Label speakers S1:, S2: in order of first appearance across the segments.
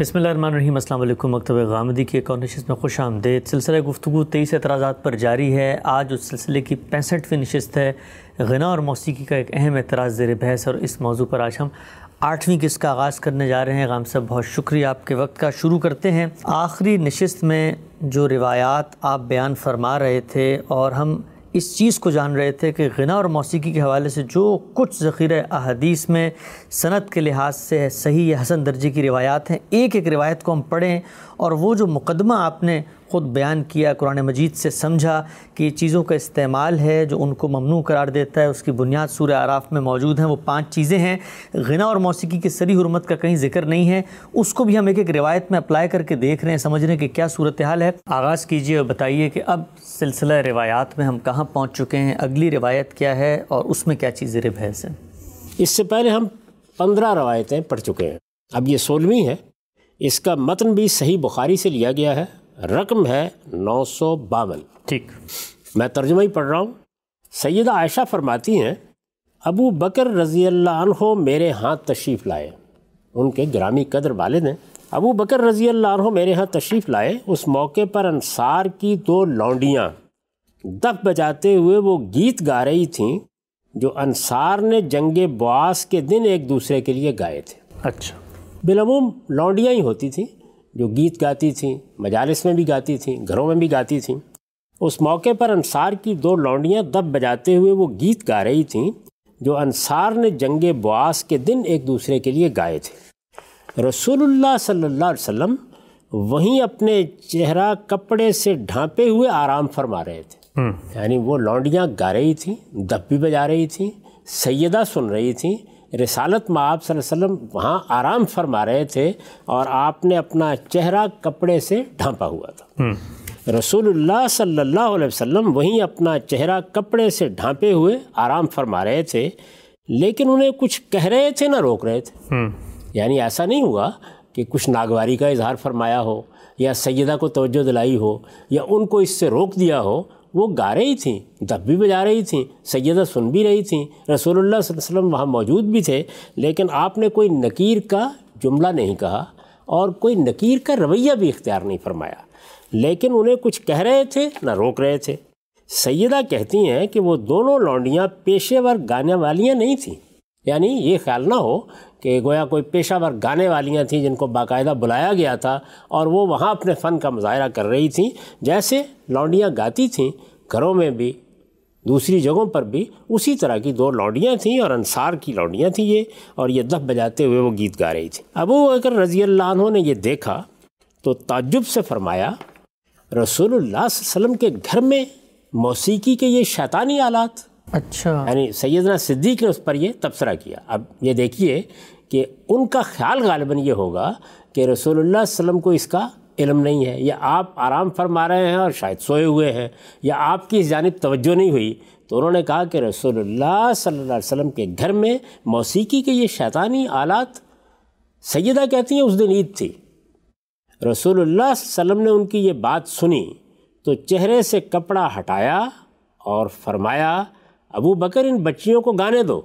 S1: بسم اللہ الرحمن الرحیم، السلام علیکم، مکتب غامدی کی ایک اور نشست میں خوش آمدید۔ سلسلہ گفتگو تیئیس اعتراضات پر جاری ہے۔ آج اس سلسلے کی پینسٹھویں نشست ہے۔ غنا اور موسیقی کا ایک اہم اعتراض زیر بحث اور اس موضوع پر آج ہم آٹھویں قسط کا آغاز کرنے جا رہے ہیں۔ غام صاحب، بہت شکریہ آپ کے وقت کا شروع کرتے ہیں۔ آخری نشست میں جو روایات آپ بیان فرما رہے تھے اور ہم اس چیز کو جان رہے تھے کہ غنا اور موسیقی کے حوالے سے جو کچھ ذخیرہ احادیث میں صنعت کے لحاظ سے صحیح یا حسن درجے کی روایات ہیں، ایک ایک روایت کو ہم پڑھیں اور وہ جو مقدمہ آپ نے خود بیان کیا، قرآن مجید سے سمجھا کہ یہ چیزوں کا استعمال ہے جو ان کو ممنوع قرار دیتا ہے۔ اس کی بنیاد سورہ عراف میں موجود ہیں۔ وہ پانچ چیزیں ہیں۔ غنا اور موسیقی کی سری حرمت کا کہیں ذکر نہیں ہے۔ اس کو بھی ہم ایک ایک روایت میں اپلائی کر کے دیکھ رہے ہیں۔ سمجھ رہے ہیں کہ کیا صورتحال ہے۔ آغاز کیجیے اور بتائیے کہ اب سلسلہ روایات میں ہم کہاں پہنچ چکے ہیں۔ اگلی روایت کیا ہے اور اس میں کیا چیزیں بحث ہیں
S2: اس سے پہلے ہم پندرہ روایتیں پڑھ چکے ہیں۔ اب یہ سولہویں ہے۔ اس کا متن بھی صحیح بخاری سے لیا گیا ہے۔ رقم ہے نو سو باون۔
S1: ٹھیک۔
S2: میں ترجمہ ہی پڑھ رہا ہوں۔ سیدہ عائشہ فرماتی ہیں ابو بکر رضی اللہ عنہ میرے ہاں تشریف لائے۔ ان کے گرامی قدر والد ہیں۔ ابو بکر رضی اللہ عنہ میرے ہاں تشریف لائے۔ اس موقع پر انصار کی دو لونڈیاں دف بجاتے ہوئے وہ گیت گا رہی تھیں جو انصار نے جنگ بواس کے دن ایک دوسرے کے لیے گائے تھے۔
S1: اچھا۔
S2: بالعموم لونڈیاں ہی ہوتی تھیں۔ جو گیت گاتی تھیں مجالس میں بھی گاتی تھیں گھروں میں بھی گاتی تھیں۔ اس موقع پر انصار کی دو لونڈیاں دب بجاتے ہوئے وہ گیت گا رہی تھیں جو انصار نے جنگ بواس کے دن ایک دوسرے کے لیے گائے تھے۔ رسول اللہ صلی اللہ علیہ وسلم وہیں اپنے چہرہ کپڑے سے ڈھانپے ہوئے آرام فرما رہے تھے۔ یعنی وہ لونڈیاں گا رہی تھیں دب بھی بجا رہی تھیں سیدہ سن رہی تھیں رسالت میں آپ صلی اللہ علیہ وسلم وہاں آرام فرما رہے تھے اور آپ نے اپنا چہرہ کپڑے سے ڈھانپا ہوا تھا۔ رسول اللہ صلی اللہ علیہ وسلم وہیں اپنا چہرہ کپڑے سے ڈھانپے ہوئے آرام فرما رہے تھے لیکن انہیں کچھ کہہ رہے تھے نہ روک رہے تھے۔ یعنی ایسا نہیں ہوا کہ کچھ ناگواری کا اظہار فرمایا ہو یا سیدہ کو توجہ دلائی ہو یا ان کو اس سے روک دیا ہو۔ وہ گا رہی تھیں، دب بھی بجا رہی تھیں، سیدہ سن بھی رہی تھیں، رسول اللہ صلی اللہ علیہ وسلم وہاں موجود بھی تھے، لیکن آپ نے کوئی نکیر کا جملہ نہیں کہا اور کوئی نکیر کا رویہ بھی اختیار نہیں فرمایا۔ لیکن انہیں کچھ کہہ رہے تھے، نہ روک رہے تھے۔ سیدہ کہتی ہیں کہ وہ دونوں لونڈیاں پیشے ور گانے والیاں نہیں تھیں۔ یعنی یہ خیال نہ ہو کہ گویا کوئی پیشہ ور گانے والیاں تھیں جن کو باقاعدہ بلایا گیا تھا اور وہ وہاں اپنے فن کا مظاہرہ کر رہی تھیں، جیسے لونڈیاں گاتی تھیں، گھروں میں بھی، دوسری جگہوں پر بھی، اسی طرح کی دو لونڈیاں تھیں اور انصار کی لونڈیاں تھیں یہ، اور یہ دف بجاتے ہوئے وہ گیت گا رہی تھیں۔ ابو اگر رضی اللہ عنہ نے یہ دیکھا تو تعجب سے فرمایا، رسول اللہ صلی اللہ علیہ وسلم کے گھر میں موسیقی کے یہ شیطانی آلات
S1: اچھا۔
S2: یعنی سیدنا صدیق نے اس پر یہ تبصرہ کیا۔ اب یہ دیکھیے کہ ان کا خیال غالباً یہ ہوگا کہ رسول اللہ علیہ وسلم کو اس کا علم نہیں ہے۔ یا آپ آرام فرما رہے ہیں اور شاید سوئے ہوئے ہیں، یا آپ کی اس جانب توجہ نہیں ہوئی۔ تو انہوں نے کہا کہ رسول اللہ صلی اللہ علیہ وسلم کے گھر میں موسیقی کے یہ شیطانی آلات سیدہ کہتی ہیں، اس دن عید تھی۔ رسول اللہ صلی اللہ علیہ وسلم نے ان کی یہ بات سنی تو چہرے سے کپڑا ہٹایا اور فرمایا ابو بکر ان بچیوں کو گانے دو۔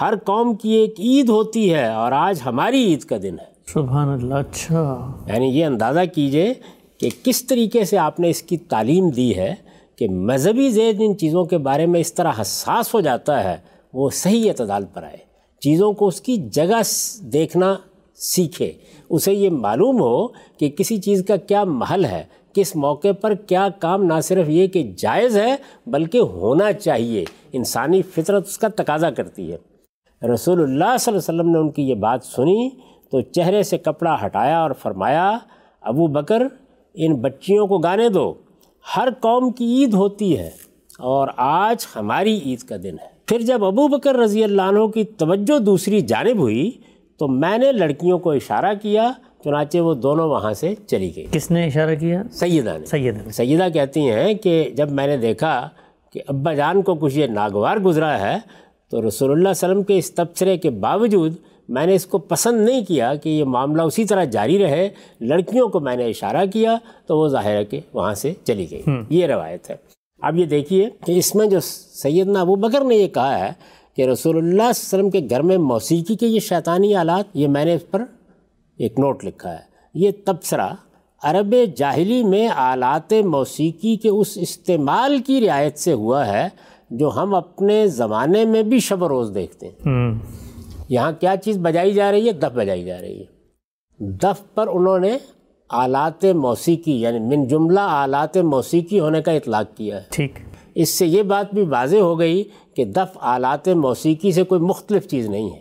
S2: ہر قوم کی ایک عید ہوتی ہے اور آج ہماری عید کا دن ہے۔
S1: سبحان اللہ اچھا۔
S2: یعنی یہ اندازہ کیجیے کہ کس طریقے سے آپ نے اس کی تعلیم دی ہے کہ مذہبی زید ان چیزوں کے بارے میں اس طرح حساس ہو جاتا ہے وہ صحیح اعتدال پر آئے۔ چیزوں کو اس کی جگہ دیکھنا سیکھے۔ اسے یہ معلوم ہو کہ کسی چیز کا کیا محل ہے کس موقع پر کیا کام نہ صرف یہ کہ جائز ہے بلکہ ہونا چاہیے۔ انسانی فطرت اس کا تقاضا کرتی ہے۔ رسول اللہ صلی اللہ علیہ وسلم نے ان کی یہ بات سنی تو چہرے سے کپڑا ہٹایا اور فرمایا ابو بکر ان بچیوں کو گانے دو۔ ہر قوم کی عید ہوتی ہے اور آج ہماری عید کا دن ہے۔ پھر جب ابو بکر رضی اللہ عنہ کی توجہ دوسری جانب ہوئی تو میں نے لڑکیوں کو اشارہ کیا چنانچہ وہ دونوں وہاں سے چلی گئی۔
S1: کس نے اشارہ کیا؟
S2: سیدہ نے۔
S1: سیدہ
S2: سیدہ کہتی ہیں کہ جب میں نے دیکھا کہ ابا جان کو کچھ یہ ناگوار گزرا ہے تو رسول اللہ علیہ وسلم کے اس تبصرے کے باوجود میں نے اس کو پسند نہیں کیا کہ یہ معاملہ اسی طرح جاری رہے۔ لڑکیوں کو میں نے اشارہ کیا تو وہ ظاہر ہے کہ وہاں سے چلی گئی۔ یہ روایت ہے۔ اب یہ دیکھیے کہ اس میں جو سیدنا ابو بکر نے یہ کہا ہے کہ رسول اللہ صلی اللہ علیہ وسلم کے گھر میں موسیقی کے یہ شیطانی آلات یہ میں نے اس پر ایک نوٹ لکھا ہے۔ یہ تبصرہ عرب جاہلی میں آلات موسیقی کے اس استعمال کی رعایت سے ہوا ہے جو ہم اپنے زمانے میں بھی شب روز دیکھتے ہیں۔ یہاں کیا چیز بجائی جا رہی ہے؟ دف بجائی جا رہی ہے۔ دف پر انہوں نے آلات موسیقی یعنی من جملہ آلات موسیقی ہونے کا اطلاق کیا ہے۔
S1: ٹھیک۔
S2: اس سے یہ بات بھی واضح ہو گئی کہ دف آلات موسیقی سے کوئی مختلف چیز نہیں ہے۔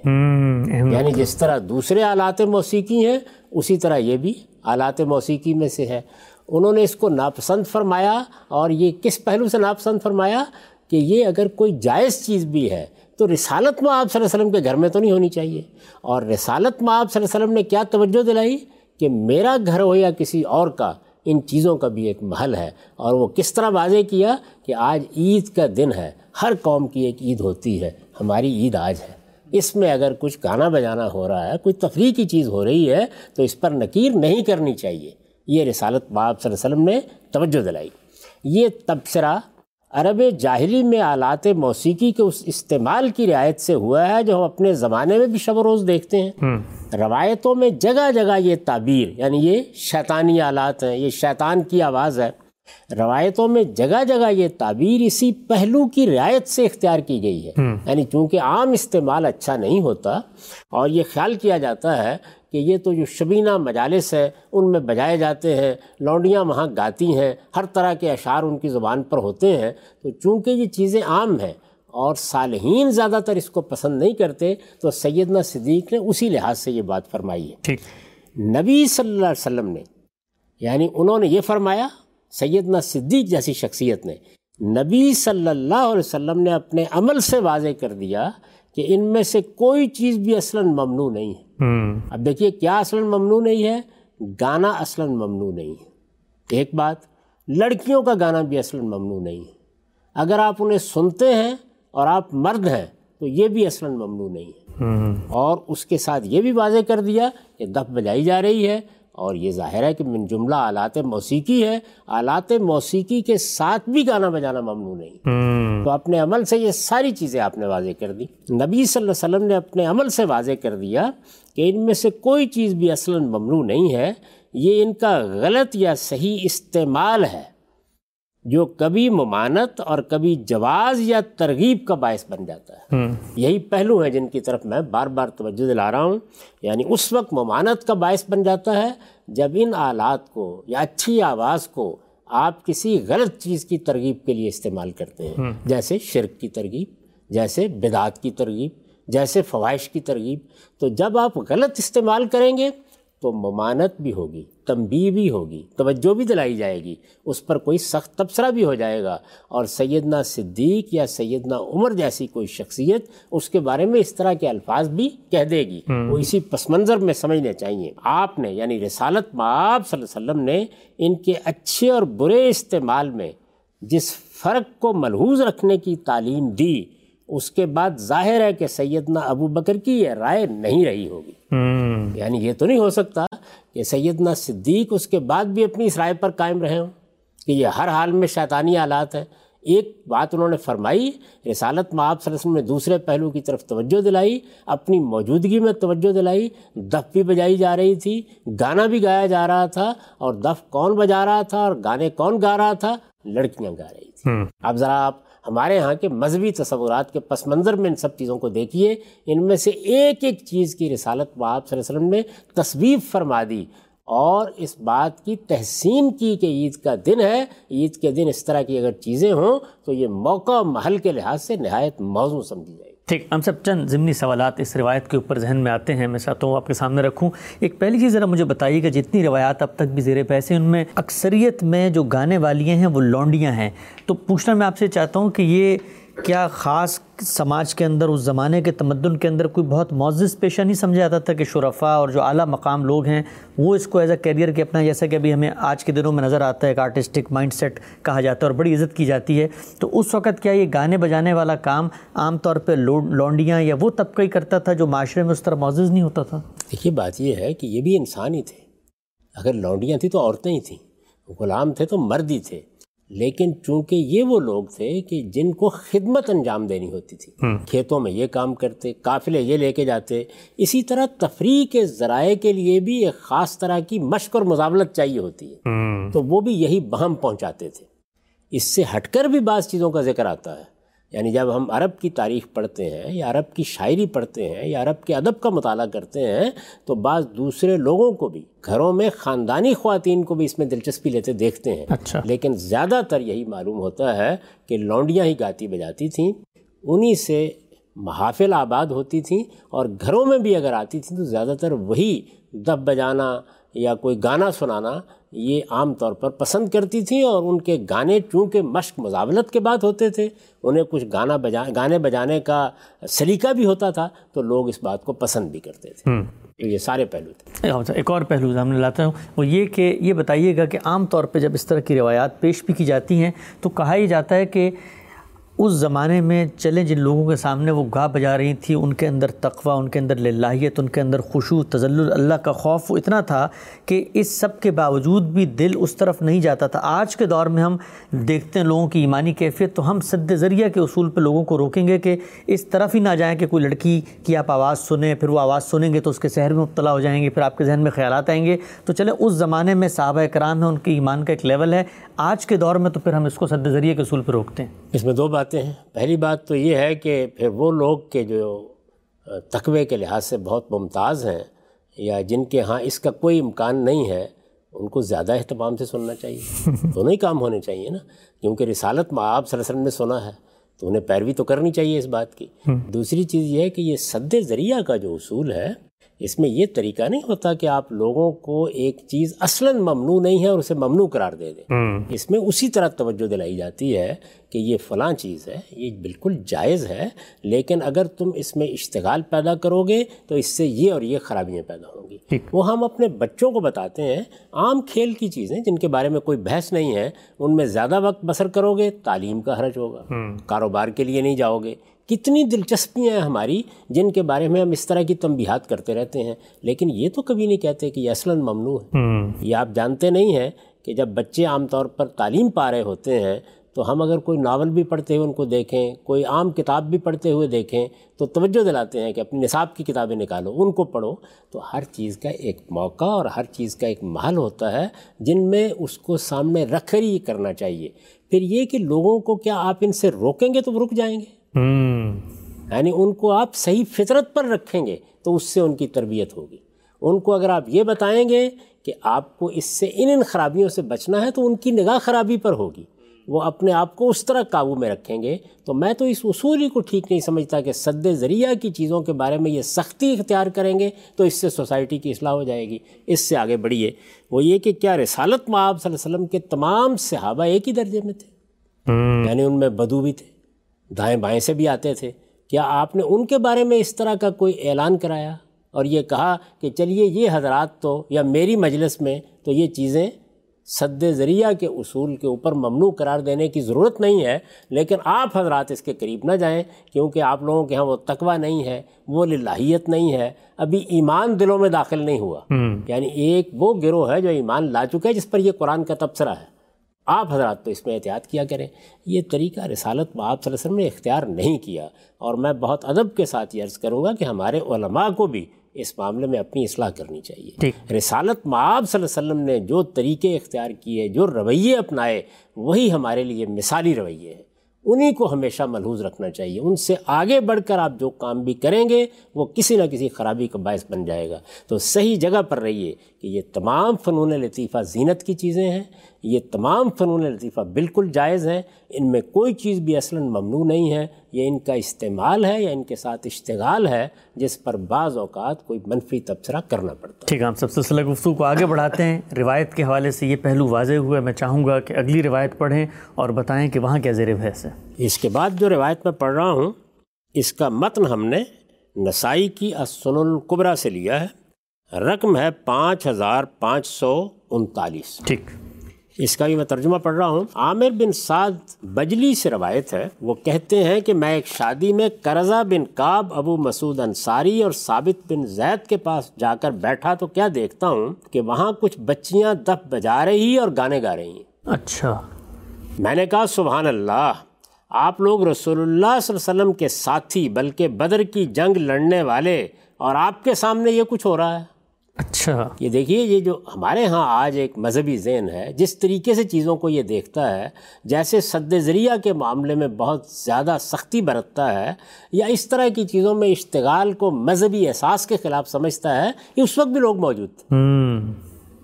S2: یعنی جس طرح دوسرے آلات موسیقی ہیں اسی طرح یہ بھی آلات موسیقی میں سے ہے۔ انہوں نے اس کو ناپسند فرمایا اور یہ کس پہلو سے ناپسند فرمایا کہ یہ اگر کوئی جائز چیز بھی ہے تو رسالت میں آپ صلی اللہ علیہ وسلم کے گھر میں تو نہیں ہونی چاہیے۔ اور رسالت میں آپ صلی اللہ علیہ وسلم نے کیا توجہ دلائی کہ میرا گھر ہو یا کسی اور کا، ان چیزوں کا بھی ایک محل ہے۔ اور وہ کس طرح واضح کیا کہ آج عید کا دن ہے، ہر قوم کی ایک عید ہوتی ہے، ہماری عید آج ہے۔ اس میں اگر کچھ گانا بجانا ہو رہا ہے کوئی تفریح کی چیز ہو رہی ہے تو اس پر نکیر نہیں کرنی چاہیے۔ یہ رسالت باب صلی اللہ علیہ وسلم نے توجہ دلائی۔ یہ تبصرہ عرب جاہلی میں آلات موسیقی کے اس استعمال کی رعایت سے ہوا ہے جو ہم اپنے زمانے میں بھی شب و روز دیکھتے ہیں۔ روایتوں میں جگہ جگہ یہ تعبیر یعنی یہ شیطانی آلات ہیں یہ شیطان کی آواز ہے۔ روایتوں میں جگہ جگہ یہ تعبیر اسی پہلو کی رعایت سے اختیار کی گئی ہے۔ یعنی چونکہ عام استعمال اچھا نہیں ہوتا اور یہ خیال کیا جاتا ہے کہ یہ تو جو شبینہ مجالس ہے ان میں بجائے جاتے ہیں لونڈیاں وہاں گاتی ہیں ہر طرح کے اشعار ان کی زبان پر ہوتے ہیں۔ تو چونکہ یہ چیزیں عام ہیں اور صالحین زیادہ تر اس کو پسند نہیں کرتے تو سیدنا صدیق نے اسی لحاظ سے یہ بات فرمائی ہے۔ نبی صلی اللہ علیہ وسلم نے یعنی انہوں نے یہ فرمایا سیدنا صدیق جیسی شخصیت نے۔ نبی صلی اللہ علیہ وسلم نے اپنے عمل سے واضح کر دیا کہ ان میں سے کوئی چیز بھی اصلاً ممنوع نہیں ہے۔ اب دیکھیے کیا اصلاً ممنوع نہیں ہے؟ گانا اصلاً ممنوع نہیں ہے۔ ایک بات لڑکیوں کا گانا بھی اصلاً ممنوع نہیں ہے۔ اگر آپ انہیں سنتے ہیں اور آپ مرد ہیں تو یہ بھی اصلاً ممنوع نہیں ہے۔ اور اس کے ساتھ یہ بھی واضح کر دیا کہ دف بجائی جا رہی ہے۔ اور یہ ظاہر ہے کہ من جملہ آلات موسیقی ہے آلات موسیقی کے ساتھ بھی گانا بجانا ممنوع نہیں۔ تو اپنے عمل سے یہ ساری چیزیں آپ نے واضح کر دی۔ نبی صلی اللہ علیہ وسلم نے اپنے عمل سے واضح کر دیا کہ ان میں سے کوئی چیز بھی اصلاً ممنوع نہیں ہے یہ ان کا غلط یا صحیح استعمال ہے۔ جو کبھی ممانت اور کبھی جواز یا ترغیب کا باعث بن جاتا ہے۔ یہی پہلو ہیں جن کی طرف میں بار بار توجہ دلا رہا ہوں۔ یعنی اس وقت ممانت کا باعث بن جاتا ہے جب ان آلات کو یا اچھی آواز کو آپ کسی غلط چیز کی ترغیب کے لیے استعمال کرتے ہیں۔ جیسے شرک کی ترغیب جیسے بدعات کی ترغیب جیسے فوائش کی ترغیب۔ تو جب آپ غلط استعمال کریں گے تو ممانت بھی ہوگی تنبی بھی ہوگی توجہ بھی دلائی جائے گی اس پر کوئی سخت تبصرہ بھی ہو جائے گا۔ اور سیدنا صدیق یا سیدنا عمر جیسی کوئی شخصیت اس کے بارے میں اس طرح کے الفاظ بھی کہہ دے گی۔ وہ اسی پس منظر میں سمجھنے چاہیے۔ آپ نے یعنی رسالت مآب صلی اللہ علیہ وسلم نے ان کے اچھے اور برے استعمال میں جس فرق کو ملحوظ رکھنے کی تعلیم دی اس کے بعد ظاہر ہے کہ سیدنا ابو بکر کی یہ رائے نہیں رہی ہوگی۔ یعنی یہ تو نہیں ہو سکتا کہ سیدنا صدیق اس کے بعد بھی اپنی اس رائے پر قائم رہے ہوں کہ یہ ہر حال میں شیطانی آلات ہے ایک بات انہوں نے فرمائی رسالت میں آپ صلی اللہ علیہ وسلم نے دوسرے پہلو کی طرف توجہ دلائی اپنی موجودگی میں توجہ دلائی۔ دف بھی بجائی جا رہی تھی گانا بھی گایا جا رہا تھا اور دف کون بجا رہا تھا اور گانے کون گا رہا تھا؟ لڑکیاں گا رہی تھیں۔ اب ذرا آپ ہمارے یہاں کے مذہبی تصورات کے پس منظر میں ان سب چیزوں کو دیکھیے، ان میں سے ایک ایک چیز کی رسالت آپ صلی اللہ علیہ وسلم نے تصویب فرما دی۔ اور اس بات کی تحسین کی کہ عید کا دن ہے، عید کے دن اس طرح کی اگر چیزیں ہوں تو یہ موقع محل کے لحاظ سے نہایت موضوع سمجھی جائے گی۔
S1: ٹھیک، ہم سب چند ضمنی سوالات اس روایت کے اوپر ذہن میں آتے ہیں، میں چاہتا ہوں آپ کے سامنے رکھوں۔ ایک پہلی چیز ذرا مجھے بتائیے کہ جتنی روایات اب تک بھی زیر پیسے، ان میں اکثریت میں جو گانے والی ہیں وہ لونڈیاں ہیں۔ تو پوچھنا میں آپ سے چاہتا ہوں کہ یہ کیا خاص سماج کے اندر، اس زمانے کے تمدن کے اندر کوئی بہت معزز پیشہ نہیں سمجھا جاتا تھا کہ شرفا اور جو اعلیٰ مقام لوگ ہیں، وہ اس کو ایز اے کیریئر کے اپنا، جیسا کہ ابھی ہمیں آج کے دنوں میں نظر آتا ہے، ایک آرٹسٹک مائنڈ سیٹ کہا جاتا ہے اور بڑی عزت کی جاتی ہے۔ تو اس وقت کیا یہ گانے بجانے والا کام عام طور پہ لونڈیاں یا وہ طبقہ ہی کرتا تھا جو معاشرے میں اس طرح معزز نہیں ہوتا تھا؟
S2: دیکھیے، بات یہ ہے کہ یہ بھی انسان ہی تھے۔ اگر لونڈیاں تھیں تو عورتیں ہی تھیں، غلام تھے تو مرد ہی تھے۔ لیکن چونکہ یہ وہ لوگ تھے کہ جن کو خدمت انجام دینی ہوتی تھی کھیتوں میں یہ کام کرتے قافلے یہ لے کے جاتے اسی طرح تفریح کے ذرائع کے لیے بھی ایک خاص طرح کی مشق اور مزاولت چاہیے ہوتی ہے۔ تو وہ بھی یہی بہم پہنچاتے تھے۔ اس سے ہٹ کر بھی بعض چیزوں کا ذکر آتا ہے۔ یعنی جب ہم عرب کی تاریخ پڑھتے ہیں یا عرب کی شاعری پڑھتے ہیں یا عرب کے ادب کا مطالعہ کرتے ہیں تو بعض دوسرے لوگوں کو بھی گھروں میں خاندانی خواتین کو بھی اس میں دلچسپی لیتے دیکھتے ہیں۔
S1: اچھا۔
S2: لیکن زیادہ تر یہی معلوم ہوتا ہے کہ لونڈیاں ہی گاتی بجاتی تھیں انہی سے محافل آباد ہوتی تھیں اور گھروں میں بھی اگر آتی تھیں تو زیادہ تر وہی دب بجانا یا کوئی گانا سنانا یہ عام طور پر پسند کرتی تھیں اور ان کے گانے چونکہ مشق مزاولت کے بعد ہوتے تھے انہیں کچھ گانا بجا گانے بجانے کا سلیقہ بھی ہوتا تھا تو لوگ اس بات کو پسند بھی کرتے تھے۔ یہ سارے پہلو تھے۔
S1: اچھا، ایک اور پہلو سامنے لاتا ہوں۔ وہ یہ کہ یہ بتائیے گا کہ عام طور پہ جب اس طرح کی روایات پیش بھی کی جاتی ہیں تو کہا ہی جاتا ہے کہ اس زمانے میں چلیں جن لوگوں کے سامنے وہ گا بجا رہی تھی ان کے اندر تقوی، ان کے اندر للہیت، ان کے اندر خوشو تزل اللہ کا خوف، وہ اتنا تھا کہ اس سب کے باوجود بھی دل اس طرف نہیں جاتا تھا۔ آج کے دور میں ہم دیکھتے ہیں لوگوں کی ایمانی کیفیت، تو ہم سد ذریعہ کے اصول پہ لوگوں کو روکیں گے کہ اس طرف ہی نہ جائیں کہ کوئی لڑکی کی آپ آواز سنیں، پھر وہ آواز سنیں گے تو اس کے سحر میں مبتلا ہو جائیں گے، پھر آپ کے ذہن میں خیالات آئیں گے۔ تو چلے اس زمانے میں صحابہ کرام ہیں، ان کی ایمان کا ایک لیول ہے۔ آج کے دور میں تو پھر ہم اس کو سد ذریعہ کے اصول پہ روکتے ہیں۔
S2: اس میں دو بات باتیں ہیں۔ پہلی بات تو یہ ہے کہ پھر وہ لوگ کے جو تقوی کے لحاظ سے بہت ممتاز ہیں یا جن کے ہاں اس کا کوئی امکان نہیں ہے ان کو زیادہ اہتمام سے سننا چاہیے۔ دونوں ہی کام ہونے چاہیے نا کیونکہ رسالت میں آپ وسلم نے سنا ہے تو انہیں پیروی تو کرنی چاہیے اس بات کی۔ دوسری چیز یہ ہے کہ یہ سد ذریعہ کا جو اصول ہے اس میں یہ طریقہ نہیں ہوتا کہ آپ لوگوں کو ایک چیز اصلاً ممنوع نہیں ہے اور اسے ممنوع قرار دے دیں۔ اس میں اسی طرح توجہ دلائی جاتی ہے کہ یہ فلاں چیز ہے یہ بالکل جائز ہے لیکن اگر تم اس میں اشتغال پیدا کرو گے تو اس سے یہ اور یہ خرابیاں پیدا ہوں گی۔ وہ ہم اپنے بچوں کو بتاتے ہیں عام کھیل کی چیزیں جن کے بارے میں کوئی بحث نہیں ہے ان میں زیادہ وقت بسر کرو گے تعلیم کا حرج ہوگا۔ کاروبار کے لیے نہیں جاؤ گے۔ کتنی دلچسپیاں ہیں ہماری جن کے بارے میں ہم اس طرح کی تنبیہات کرتے رہتے ہیں۔ لیکن یہ تو کبھی نہیں کہتے کہ یہ اصلاً ممنوع ہے۔ یہ آپ جانتے نہیں ہیں کہ جب بچے عام طور پر تعلیم پا رہے ہوتے ہیں تو ہم اگر کوئی ناول بھی پڑھتے ہوئے ان کو دیکھیں کوئی عام کتاب بھی پڑھتے ہوئے دیکھیں تو توجہ دلاتے ہیں کہ اپنی نصاب کی کتابیں نکالو ان کو پڑھو۔ تو ہر چیز کا ایک موقع اور ہر چیز کا ایک محل ہوتا ہے جن میں اس کو سامنے رکھ کر ہی کرنا چاہیے۔ پھر یہ کہ لوگوں کو کیا آپ ان سے روکیں گے تو وہ رک جائیں گے؟ یعنی ان کو آپ صحیح فطرت پر رکھیں گے تو اس سے ان کی تربیت ہوگی۔ ان کو اگر آپ یہ بتائیں گے کہ آپ کو اس سے ان ان خرابیوں سے بچنا ہے تو ان کی نگاہ خرابی پر ہوگی۔ وہ اپنے آپ کو اس طرح قابو میں رکھیں گے۔ تو میں تو اس اصول ہی کو ٹھیک نہیں سمجھتا کہ سد ذریعہ کی چیزوں کے بارے میں یہ سختی اختیار کریں گے تو اس سے سوسائٹی کی اصلاح ہو جائے گی۔ اس سے آگے بڑھیے۔ وہ یہ کہ کیا رسالت معاب صلی اللہ علیہ وسلم کے تمام صحابہ ایک ہی درجے میں تھے؟ یعنی ان میں بدو بھی تھے۔ دائیں بائیں سے بھی آتے تھے کیا آپ نے ان کے بارے میں اس طرح کا کوئی اعلان کرایا؟ اور یہ کہا کہ چلیے یہ حضرات تو یا میری مجلس میں تو یہ چیزیں سد ذریعہ کے اصول کے اوپر ممنوع قرار دینے کی ضرورت نہیں ہے لیکن آپ حضرات اس کے قریب نہ جائیں کیونکہ آپ لوگوں کے ہاں وہ تقوی نہیں ہے وہ للہیت نہیں ہے۔ ابھی ایمان دلوں میں داخل نہیں ہوا۔ یعنی ایک وہ گروہ ہے جو ایمان لا چکے جس پر یہ قرآن کا تبصرہ ہے۔ آپ حضرات تو اس میں احتیاط کیا کریں۔ یہ طریقہ رسالت میں آپ صلی اللہ علیہ وسلم نے اختیار نہیں کیا اور میں بہت ادب کے ساتھ یہ عرض کروں گا کہ ہمارے علماء کو بھی اس معاملے میں اپنی اصلاح کرنی چاہیے۔ رسالت معاب صلی اللہ علیہ وسلم نے جو طریقے اختیار کیے جو رویے اپنائے وہی ہمارے لیے مثالی رویے ہیں۔ انہی کو ہمیشہ ملحوظ رکھنا چاہیے۔ ان سے آگے بڑھ کر آپ جو کام بھی کریں گے وہ کسی نہ کسی خرابی کا باعث بن جائے گا۔ تو صحیح جگہ پر رہیے کہ یہ تمام فنون لطیفہ زینت کی چیزیں ہیں۔ یہ تمام فنون لطیفہ بالکل جائز ہیں ان میں کوئی چیز بھی اصلاً ممنوع نہیں ہے یہ ان کا استعمال ہے یا ان کے ساتھ اشتغال ہے جس پر بعض اوقات کوئی منفی تبصرہ کرنا پڑتا ہے۔
S1: ٹھیک ہے ہم سب سلسلہ گفتگو کو آگے بڑھاتے ہیں۔ روایت کے حوالے سے یہ پہلو واضح ہوا میں چاہوں گا کہ اگلی روایت پڑھیں اور بتائیں کہ وہاں کیا زیر بحث ہے۔
S2: اس کے بعد جو روایت میں پڑھ رہا ہوں اس کا متن ہم نے نسائی کی اسن القبرا سے لیا ہے۔ رقم ہے پانچ ہزار پانچ سو انتالیس۔
S1: ٹھیک۔
S2: اس کا بھی میں ترجمہ پڑھ رہا ہوں۔ عامر بن سعد بجلی سے روایت ہے۔ وہ کہتے ہیں کہ میں ایک شادی میں کرزہ بن کاب ابو مسعود انصاری اور ثابت بن زید کے پاس جا کر بیٹھا تو کیا دیکھتا ہوں کہ وہاں کچھ بچیاں دف بجا رہی اور گانے گا رہی ہیں۔
S1: اچھا۔
S2: میں نے کہا سبحان اللہ آپ لوگ رسول اللہ صلی اللہ علیہ وسلم کے ساتھی بلکہ بدر کی جنگ لڑنے والے اور آپ کے سامنے یہ کچھ ہو رہا ہے۔
S1: اچھا۔
S2: یہ دیکھیے یہ جو ہمارے ہاں آج ایک مذہبی ذہن ہے جس طریقے سے چیزوں کو یہ دیکھتا ہے جیسے صد ذریعہ کے معاملے میں بہت زیادہ سختی برتتا ہے یا اس طرح کی چیزوں میں اشتغال کو مذہبی احساس کے خلاف سمجھتا ہے یہ اس وقت بھی لوگ موجود تھے۔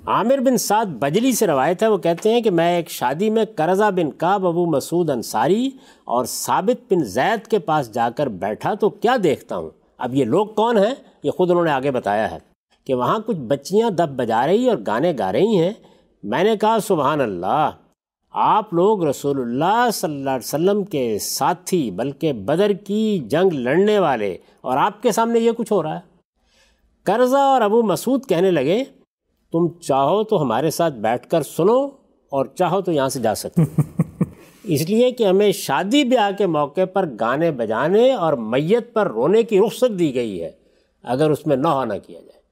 S2: عامر بن سعد بجلی سے روایت ہے وہ کہتے ہیں کہ میں ایک شادی میں کرزہ بن کعب ابو مسعود انصاری اور ثابت بن زید کے پاس جا کر بیٹھا تو کیا دیکھتا ہوں؟ اب یہ لوگ کون ہیں؟ یہ خود انہوں نے آگے بتایا ہے۔ کہ وہاں کچھ بچیاں دب بجا رہی اور گانے گا رہی ہیں۔ میں نے کہا سبحان اللہ آپ لوگ رسول اللہ صلی اللہ علیہ وسلم کے ساتھی بلکہ بدر کی جنگ لڑنے والے اور آپ کے سامنے یہ کچھ ہو رہا ہے۔ قرضہ اور ابو مسعود کہنے لگے تم چاہو تو ہمارے ساتھ بیٹھ کر سنو اور چاہو تو یہاں سے جا سکتے اس لیے کہ ہمیں شادی بیاہ کے موقع پر گانے بجانے اور میت پر رونے کی رخصت دی گئی ہے اگر اس میں نہ کیا جائے۔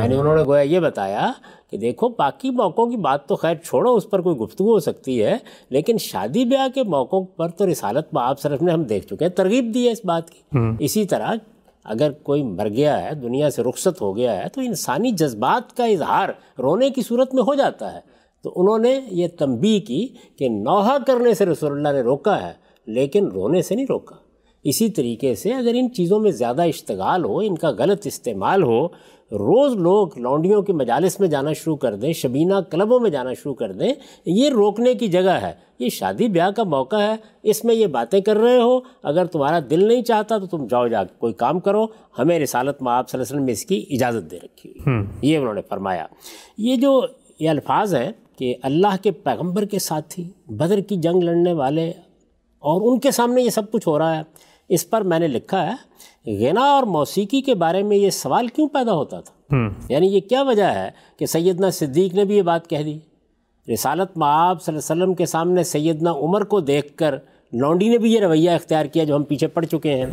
S2: یعنی انہوں نے گویا یہ بتایا کہ دیکھو باقی موقعوں کی بات تو خیر چھوڑو اس پر کوئی گفتگو ہو سکتی ہے لیکن شادی بیاہ کے موقعوں پر تو رسالت میں آپ صرف نے ہم دیکھ چکے ہیں ترغیب دی ہے اس بات کی۔ اسی طرح اگر کوئی مر گیا ہے دنیا سے رخصت ہو گیا ہے تو انسانی جذبات کا اظہار رونے کی صورت میں ہو جاتا ہے۔ تو انہوں نے یہ تنبیہ کی کہ نوحہ کرنے سے رسول اللہ نے روکا ہے لیکن رونے سے نہیں روکا۔ اسی طریقے سے اگر ان چیزوں میں زیادہ اشتغال ہو ان کا غلط استعمال ہو روز لوگ لونڈیوں کے مجالس میں جانا شروع کر دیں شبینہ کلبوں میں جانا شروع کر دیں۔ یہ روکنے کی جگہ ہے۔ یہ شادی بیاہ کا موقع ہے۔ اس میں یہ باتیں کر رہے ہو۔ اگر تمہارا دل نہیں چاہتا تو تم جاؤ جا کے کوئی کام کرو۔ ہمیں رسالت میں آپ صلی اللہ علیہ وسلم میں اس کی اجازت دے رکھی ہوئی۔ یہ انہوں نے فرمایا۔ یہ جو یہ الفاظ ہیں کہ اللہ کے پیغمبر کے ساتھی بدر کی جنگ لڑنے والے اور ان کے سامنے یہ سب کچھ ہو رہا ہے اس پر میں نے لکھا ہے۔ غنا اور موسیقی کے بارے میں یہ سوال کیوں پیدا ہوتا تھا؟ یعنی یہ کیا وجہ ہے کہ سیدنا صدیق نے بھی یہ بات کہہ دی؟ رسالت معاب صلی اللہ علیہ وسلم کے سامنے سیدنا عمر کو دیکھ کر لونڈی نے بھی یہ رویہ اختیار کیا جو ہم پیچھے پڑ چکے ہیں۔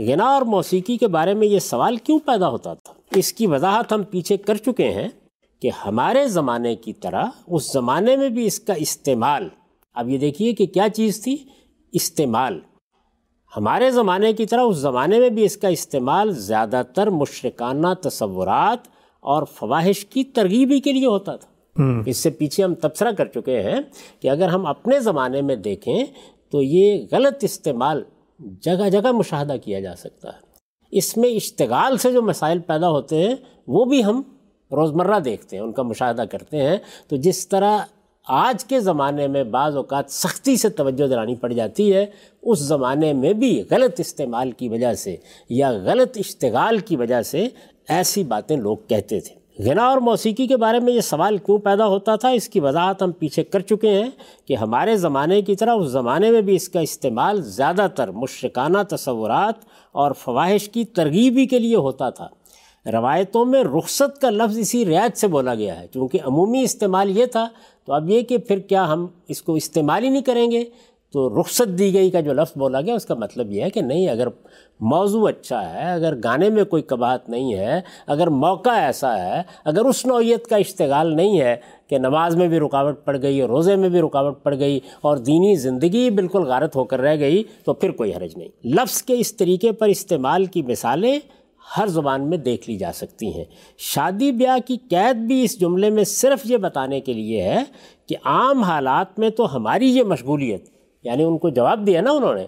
S2: غنا اور موسیقی کے بارے میں یہ سوال کیوں پیدا ہوتا تھا؟ اس کی وضاحت ہم پیچھے کر چکے ہیں کہ ہمارے زمانے کی طرح اس زمانے میں بھی اس کا استعمال اب یہ دیکھیے کہ کیا چیز تھی؟ استعمال۔ ہمارے زمانے کی طرح اس زمانے میں بھی اس کا استعمال زیادہ تر مشرکانہ تصورات اور فواہش کی ترغیبی کے لیے ہوتا تھا۔ اس سے پیچھے ہم تبصرہ کر چکے ہیں کہ اگر ہم اپنے زمانے میں دیکھیں تو یہ غلط استعمال جگہ جگہ مشاہدہ کیا جا سکتا ہے۔ اس میں اشتغال سے جو مسائل پیدا ہوتے ہیں وہ بھی ہم روزمرہ دیکھتے ہیں ان کا مشاہدہ کرتے ہیں۔ تو جس طرح آج کے زمانے میں بعض اوقات سختی سے توجہ دلانی پڑ جاتی ہے۔ اس زمانے میں بھی غلط استعمال کی وجہ سے یا غلط اشتغال کی وجہ سے ایسی باتیں لوگ کہتے تھے۔ غنا اور موسیقی کے بارے میں یہ سوال کیوں پیدا ہوتا تھا؟ اس کی وضاحت ہم پیچھے کر چکے ہیں کہ ہمارے زمانے کی طرح اس زمانے میں بھی اس کا استعمال زیادہ تر مشرکانہ تصورات اور فواہش کی ترغیبی کے لیے ہوتا تھا۔ روایتوں میں رخصت کا لفظ اسی رعایت سے بولا گیا ہے۔ چونکہ عمومی استعمال یہ تھا، تو اب یہ کہ پھر کیا ہم اس کو استعمال ہی نہیں کریں گے؟ تو رخصت دی گئی کا جو لفظ بولا گیا، اس کا مطلب یہ ہے کہ نہیں، اگر موضوع اچھا ہے، اگر گانے میں کوئی کباہت نہیں ہے، اگر موقع ایسا ہے، اگر اس نوعیت کا اشتغال نہیں ہے کہ نماز میں بھی رکاوٹ پڑ گئی اور روزے میں بھی رکاوٹ پڑ گئی اور دینی زندگی بالکل غارت ہو کر رہ گئی، تو پھر کوئی حرج نہیں۔ لفظ کے اس طریقے پر استعمال کی مثالیں ہر زبان میں دیکھ لی جا سکتی ہیں۔ شادی بیاہ کی قید بھی اس جملے میں صرف یہ بتانے کے لیے ہے کہ عام حالات میں تو ہماری یہ مشغولیت یعنی ان کو جواب دیا نا انہوں نے،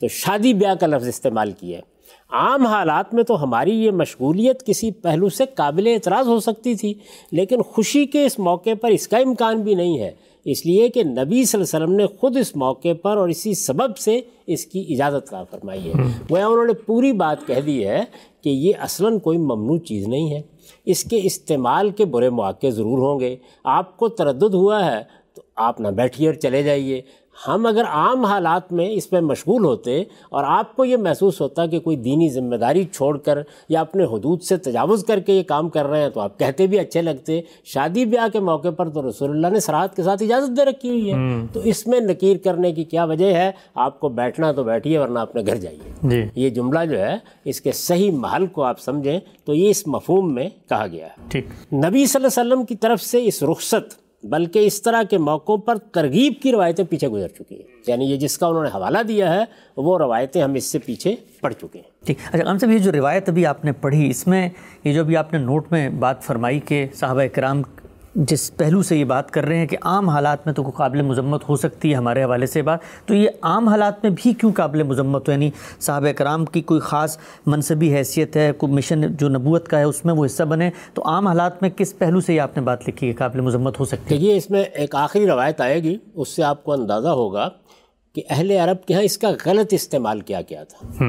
S2: تو شادی بیاہ کا لفظ استعمال کیا ہے عام حالات میں تو ہماری یہ مشغولیت کسی پہلو سے قابل اعتراض ہو سکتی تھی، لیکن خوشی کے اس موقع پر اس کا امکان بھی نہیں ہے۔ اس لیے کہ نبی صلی اللہ علیہ وسلم نے خود اس موقع پر اور اسی سبب سے اس کی اجازت کا فرمائی ہے۔ وہ انہوں نے پوری بات کہہ دی ہے کہ یہ اصلاً کوئی ممنوع چیز نہیں ہے۔ اس کے استعمال کے برے مواقع ضرور ہوں گے۔ آپ کو تردد ہوا ہے تو آپ نہ بیٹھیے اور چلے جائیے۔ ہم اگر عام حالات میں اس میں مشغول ہوتے اور آپ کو یہ محسوس ہوتا کہ کوئی دینی ذمہ داری چھوڑ کر یا اپنے حدود سے تجاوز کر کے یہ کام کر رہے ہیں تو آپ کہتے بھی اچھے لگتے شادی بیاہ کے موقع پر تو رسول اللہ نے سراحت کے ساتھ اجازت دے رکھی ہوئی ہے۔ تو اس میں نکیر کرنے کی کیا وجہ ہے؟ آپ کو بیٹھنا تو بیٹھیے ورنہ اپنے گھر جائیے۔ جی۔ یہ جملہ جو ہے اس کے صحیح محل کو آپ سمجھیں تو یہ اس مفہوم میں کہا گیا ہے۔ نبی صلی اللہ علیہ وسلم کی طرف سے اس رخصت بلکہ اس طرح کے موقعوں پر ترغیب کی روایتیں پیچھے گزر چکی ہیں۔ یعنی یہ جس کا انہوں نے حوالہ دیا ہے، وہ روایتیں ہم اس سے پیچھے پڑ چکے ہیں۔
S1: ٹھیک۔ اچھا ہم صاحب، یہ جو روایت ابھی آپ نے پڑھی، اس میں یہ جو ابھی آپ نے نوٹ میں بات فرمائی کہ صحابہ کرام جس پہلو سے یہ بات کر رہے ہیں کہ عام حالات میں تو قابل مذمت ہو سکتی ہے ہمارے حوالے سے بات تو یہ عام حالات میں بھی کیوں قابل مذمت ہو؟ یعنی صحابہ کرام کی کوئی خاص منصبی حیثیت ہے کوئی مشن جو نبوت کا ہے اس میں وہ حصہ بنے تو عام حالات میں کس پہلو سے یہ آپ نے بات لکھی ہے قابل مذمت ہو سکتی
S2: ہے؟ یہ اس میں ایک آخری روایت آئے گی اس سے آپ کو اندازہ ہوگا کہ اہل عرب کے ہاں اس کا غلط استعمال کیا کیا تھا۔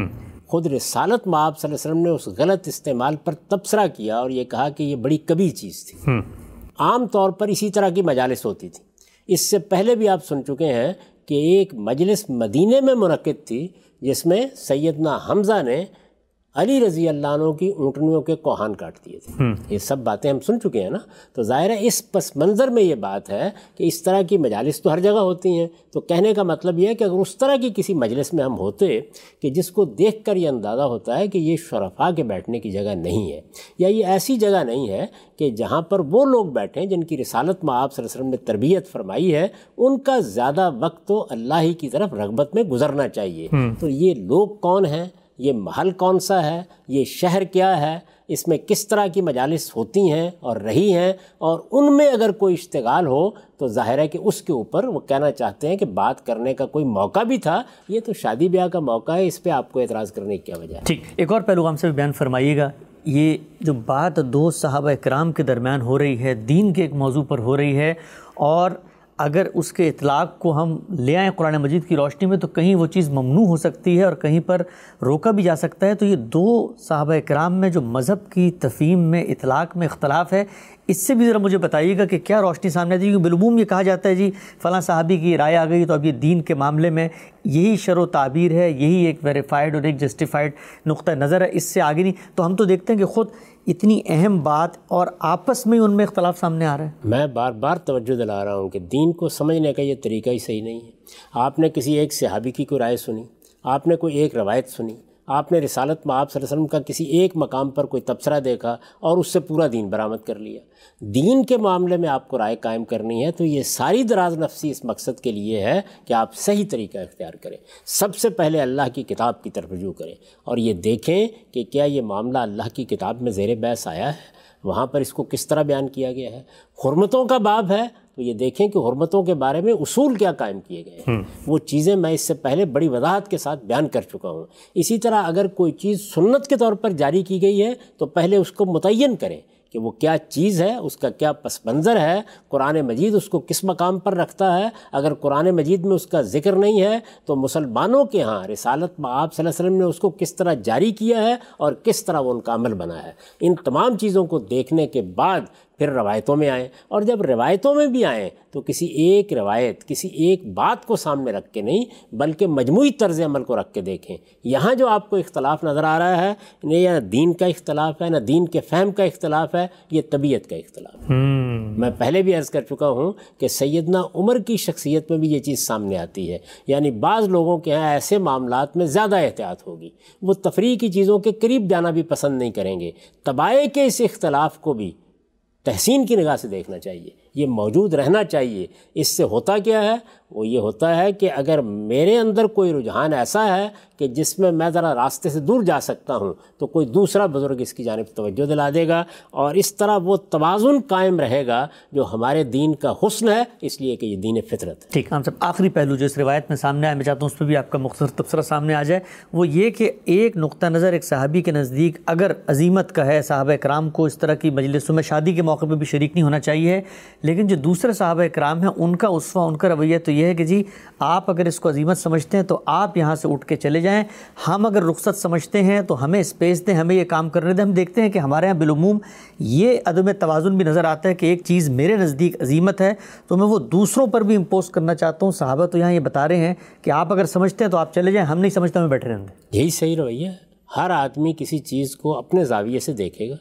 S2: خود رسالت مآب صلی اللہ علیہ وسلم نے اس غلط استعمال پر تبصرہ کیا اور یہ کہا کہ یہ بڑی کبھی چیز تھی۔ عام طور پر اسی طرح کی مجالس ہوتی تھی۔ اس سے پہلے بھی آپ سن چکے ہیں کہ ایک مجلس مدینہ میں منعقد تھی، جس میں سیدنا حمزہ نے علی رضی اللہ عنہ کی اونٹنیوں کے کوہان کاٹ دیے تھے۔ یہ سب باتیں ہم سن چکے ہیں نا۔ تو ظاہر ہے اس پس منظر میں یہ بات ہے کہ اس طرح کی مجالس تو ہر جگہ ہوتی ہیں۔ تو کہنے کا مطلب یہ ہے کہ اگر اس طرح کی کسی مجلس میں ہم ہوتے کہ جس کو دیکھ کر یہ اندازہ ہوتا ہے کہ یہ شرفا کے بیٹھنے کی جگہ نہیں ہے یا یہ ایسی جگہ نہیں ہے کہ جہاں پر وہ لوگ بیٹھیں جن کی رسالت میں آپ صلی اللہ علیہ وسلم نے تربیت فرمائی ہے ان کا زیادہ وقت تو اللہ ہی کی طرف رغبت میں گزرنا چاہیے۔ تو یہ لوگ کون ہیں؟ یہ محل کون سا ہے؟ یہ شہر کیا ہے؟ اس میں کس طرح کی مجالس ہوتی ہیں اور رہی ہیں؟ اور ان میں اگر کوئی اشتغال ہو تو ظاہر ہے کہ اس کے اوپر وہ کہنا چاہتے ہیں کہ بات کرنے کا کوئی موقع بھی تھا، یہ تو شادی بیاہ کا موقع ہے، اس پہ آپ کو اعتراض کرنے کی کیا وجہ ہے؟
S1: ٹھیک، ایک اور پہلو ہم سے بھی بیان فرمائیے گا۔ یہ جو بات دو صحابہ اکرام کے درمیان ہو رہی ہے، دین کے ایک موضوع پر ہو رہی ہے اور اگر اس کے اطلاق کو ہم لے آئیں قرآن مجید کی روشنی میں تو کہیں وہ چیز ممنوع ہو سکتی ہے اور کہیں پر روکا بھی جا سکتا ہے، تو یہ دو صحابہ کرام میں جو مذہب کی تفہیم میں، اطلاق میں اختلاف ہے، اس سے بھی ذرا مجھے بتائیے گا کہ کیا روشنی سامنے آتی ہے کیونکہ بالعموم یہ کہا جاتا ہے جی فلاں صحابی کی رائے آ گئی تو اب یہ دین کے معاملے میں یہی شر و تعبیر ہے، یہی ایک ویریفائڈ اور ایک جسٹیفائڈ نقطہ نظر ہے، اس سے آگے نہیں۔ تو ہم تو دیکھتے ہیں کہ خود اتنی اہم بات اور آپس میں ان میں اختلاف سامنے آ رہا ہے۔
S2: میں بار بار توجہ دلا رہا ہوں کہ دین کو سمجھنے کا یہ طریقہ ہی صحیح نہیں ہے۔ آپ نے کسی ایک صحابی کی کوئی رائے سنی؟ آپ نے کوئی ایک روایت سنی؟ آپ نے رسالت میں آپ صلی اللہ علیہ وسلم کا کسی ایک مقام پر کوئی تبصرہ دیکھا اور اس سے پورا دین برآمد کر لیا۔ دین کے معاملے میں آپ کو رائے قائم کرنی ہے تو یہ ساری دراز نفسی اس مقصد کے لیے ہے کہ آپ صحیح طریقہ اختیار کریں۔ سب سے پہلے اللہ کی کتاب کی طرف رجوع کریں اور یہ دیکھیں کہ کیا یہ معاملہ اللہ کی کتاب میں زیر بحث آیا ہے۔ وہاں پر اس کو کس طرح بیان کیا گیا ہے؟ حرمتوں کا باب ہے تو یہ دیکھیں کہ حرمتوں کے بارے میں اصول کیا قائم کیے گئے ہیں۔ وہ چیزیں میں اس سے پہلے بڑی وضاحت کے ساتھ بیان کر چکا ہوں۔ اسی طرح اگر کوئی چیز سنت کے طور پر جاری کی گئی ہے تو پہلے اس کو متعین کریں کہ وہ کیا چیز ہے اس کا کیا پس منظر ہے قرآن مجید اس کو کس مقام پر رکھتا ہے۔ اگر قرآن مجید میں اس کا ذکر نہیں ہے تو مسلمانوں کے ہاں رسالت میں آپ صلی اللہ علیہ وسلم نے اس کو کس طرح جاری کیا ہے اور کس طرح وہ ان کا عمل بنا ہے۔ ان تمام چیزوں کو دیکھنے کے بعد پھر روایتوں میں آئیں اور جب روایتوں میں بھی آئیں تو کسی ایک روایت کسی ایک بات کو سامنے رکھ کے نہیں بلکہ مجموعی طرز عمل کو رکھ کے دیکھیں۔ یہاں جو آپ کو اختلاف نظر آ رہا ہے نہ یا دین کا اختلاف ہے نہ دین کے فہم کا اختلاف ہے یہ طبیعت کا اختلاف ہے۔ میں پہلے بھی عرض کر چکا ہوں کہ سیدنا عمر کی شخصیت میں بھی یہ چیز سامنے آتی ہے۔ یعنی بعض لوگوں کے ہاں ایسے معاملات میں زیادہ احتیاط ہوگی۔ وہ تفریح کی چیزوں کے قریب جانا بھی پسند نہیں کریں گے۔ تباہ کے اس اختلاف کو بھی تحسین کی نگاہ سے دیکھنا چاہیے۔ یہ موجود رہنا چاہیے۔ اس سے ہوتا کیا ہے؟ وہ یہ ہوتا ہے کہ اگر میرے اندر کوئی رجحان ایسا ہے کہ جس میں میں ذرا راستے سے دور جا سکتا ہوں، تو کوئی دوسرا بزرگ اس کی جانب توجہ دلا دے گا اور اس طرح وہ توازن قائم رہے گا جو ہمارے دین کا حسن ہے، اس لیے کہ یہ دین فطرت ہے۔
S1: ٹھیک ہم سب آخری پہلو جو اس روایت میں سامنے آئے، میں چاہتا ہوں اس پہ بھی آپ کا مختصر تبصرہ سامنے آ جائے، وہ یہ کہ ایک نقطہ نظر ایک صحابی کے نزدیک اگر عظیمت کا ہے، صحابہ کرام کو اس طرح کی مجلسوں میں شادی کے موقع پہ بھی شریک نہیں ہونا چاہیے لیکن جو دوسرے صحابہ کرام ہیں، ان کا اسوا ان کا رویہ تو یہ ہے کہ جی آپ اگر اس کو عظیمت سمجھتے ہیں تو آپ یہاں سے اٹھ کے چلے جائیں۔ ہم اگر رخصت سمجھتے ہیں تو ہمیں اسپیس دیں، ہمیں یہ کام کرنے دیں۔ ہم دیکھتے ہیں کہ ہمارے یہاں بالعموم یہ عدم توازن بھی نظر آتا ہے کہ ایک چیز میرے نزدیک عظیمت ہے تو میں وہ دوسروں پر بھی امپوز کرنا چاہتا ہوں۔ صحابہ تو یہاں یہ بتا رہے ہیں کہ آپ اگر سمجھتے ہیں تو آپ چلے جائیں، ہم نہیں سمجھتے، ہمیں بیٹھے رہیں
S2: یہی صحیح رویہ ہے۔ ہر آدمی کسی چیز کو اپنے زاویے سے دیکھے گا۔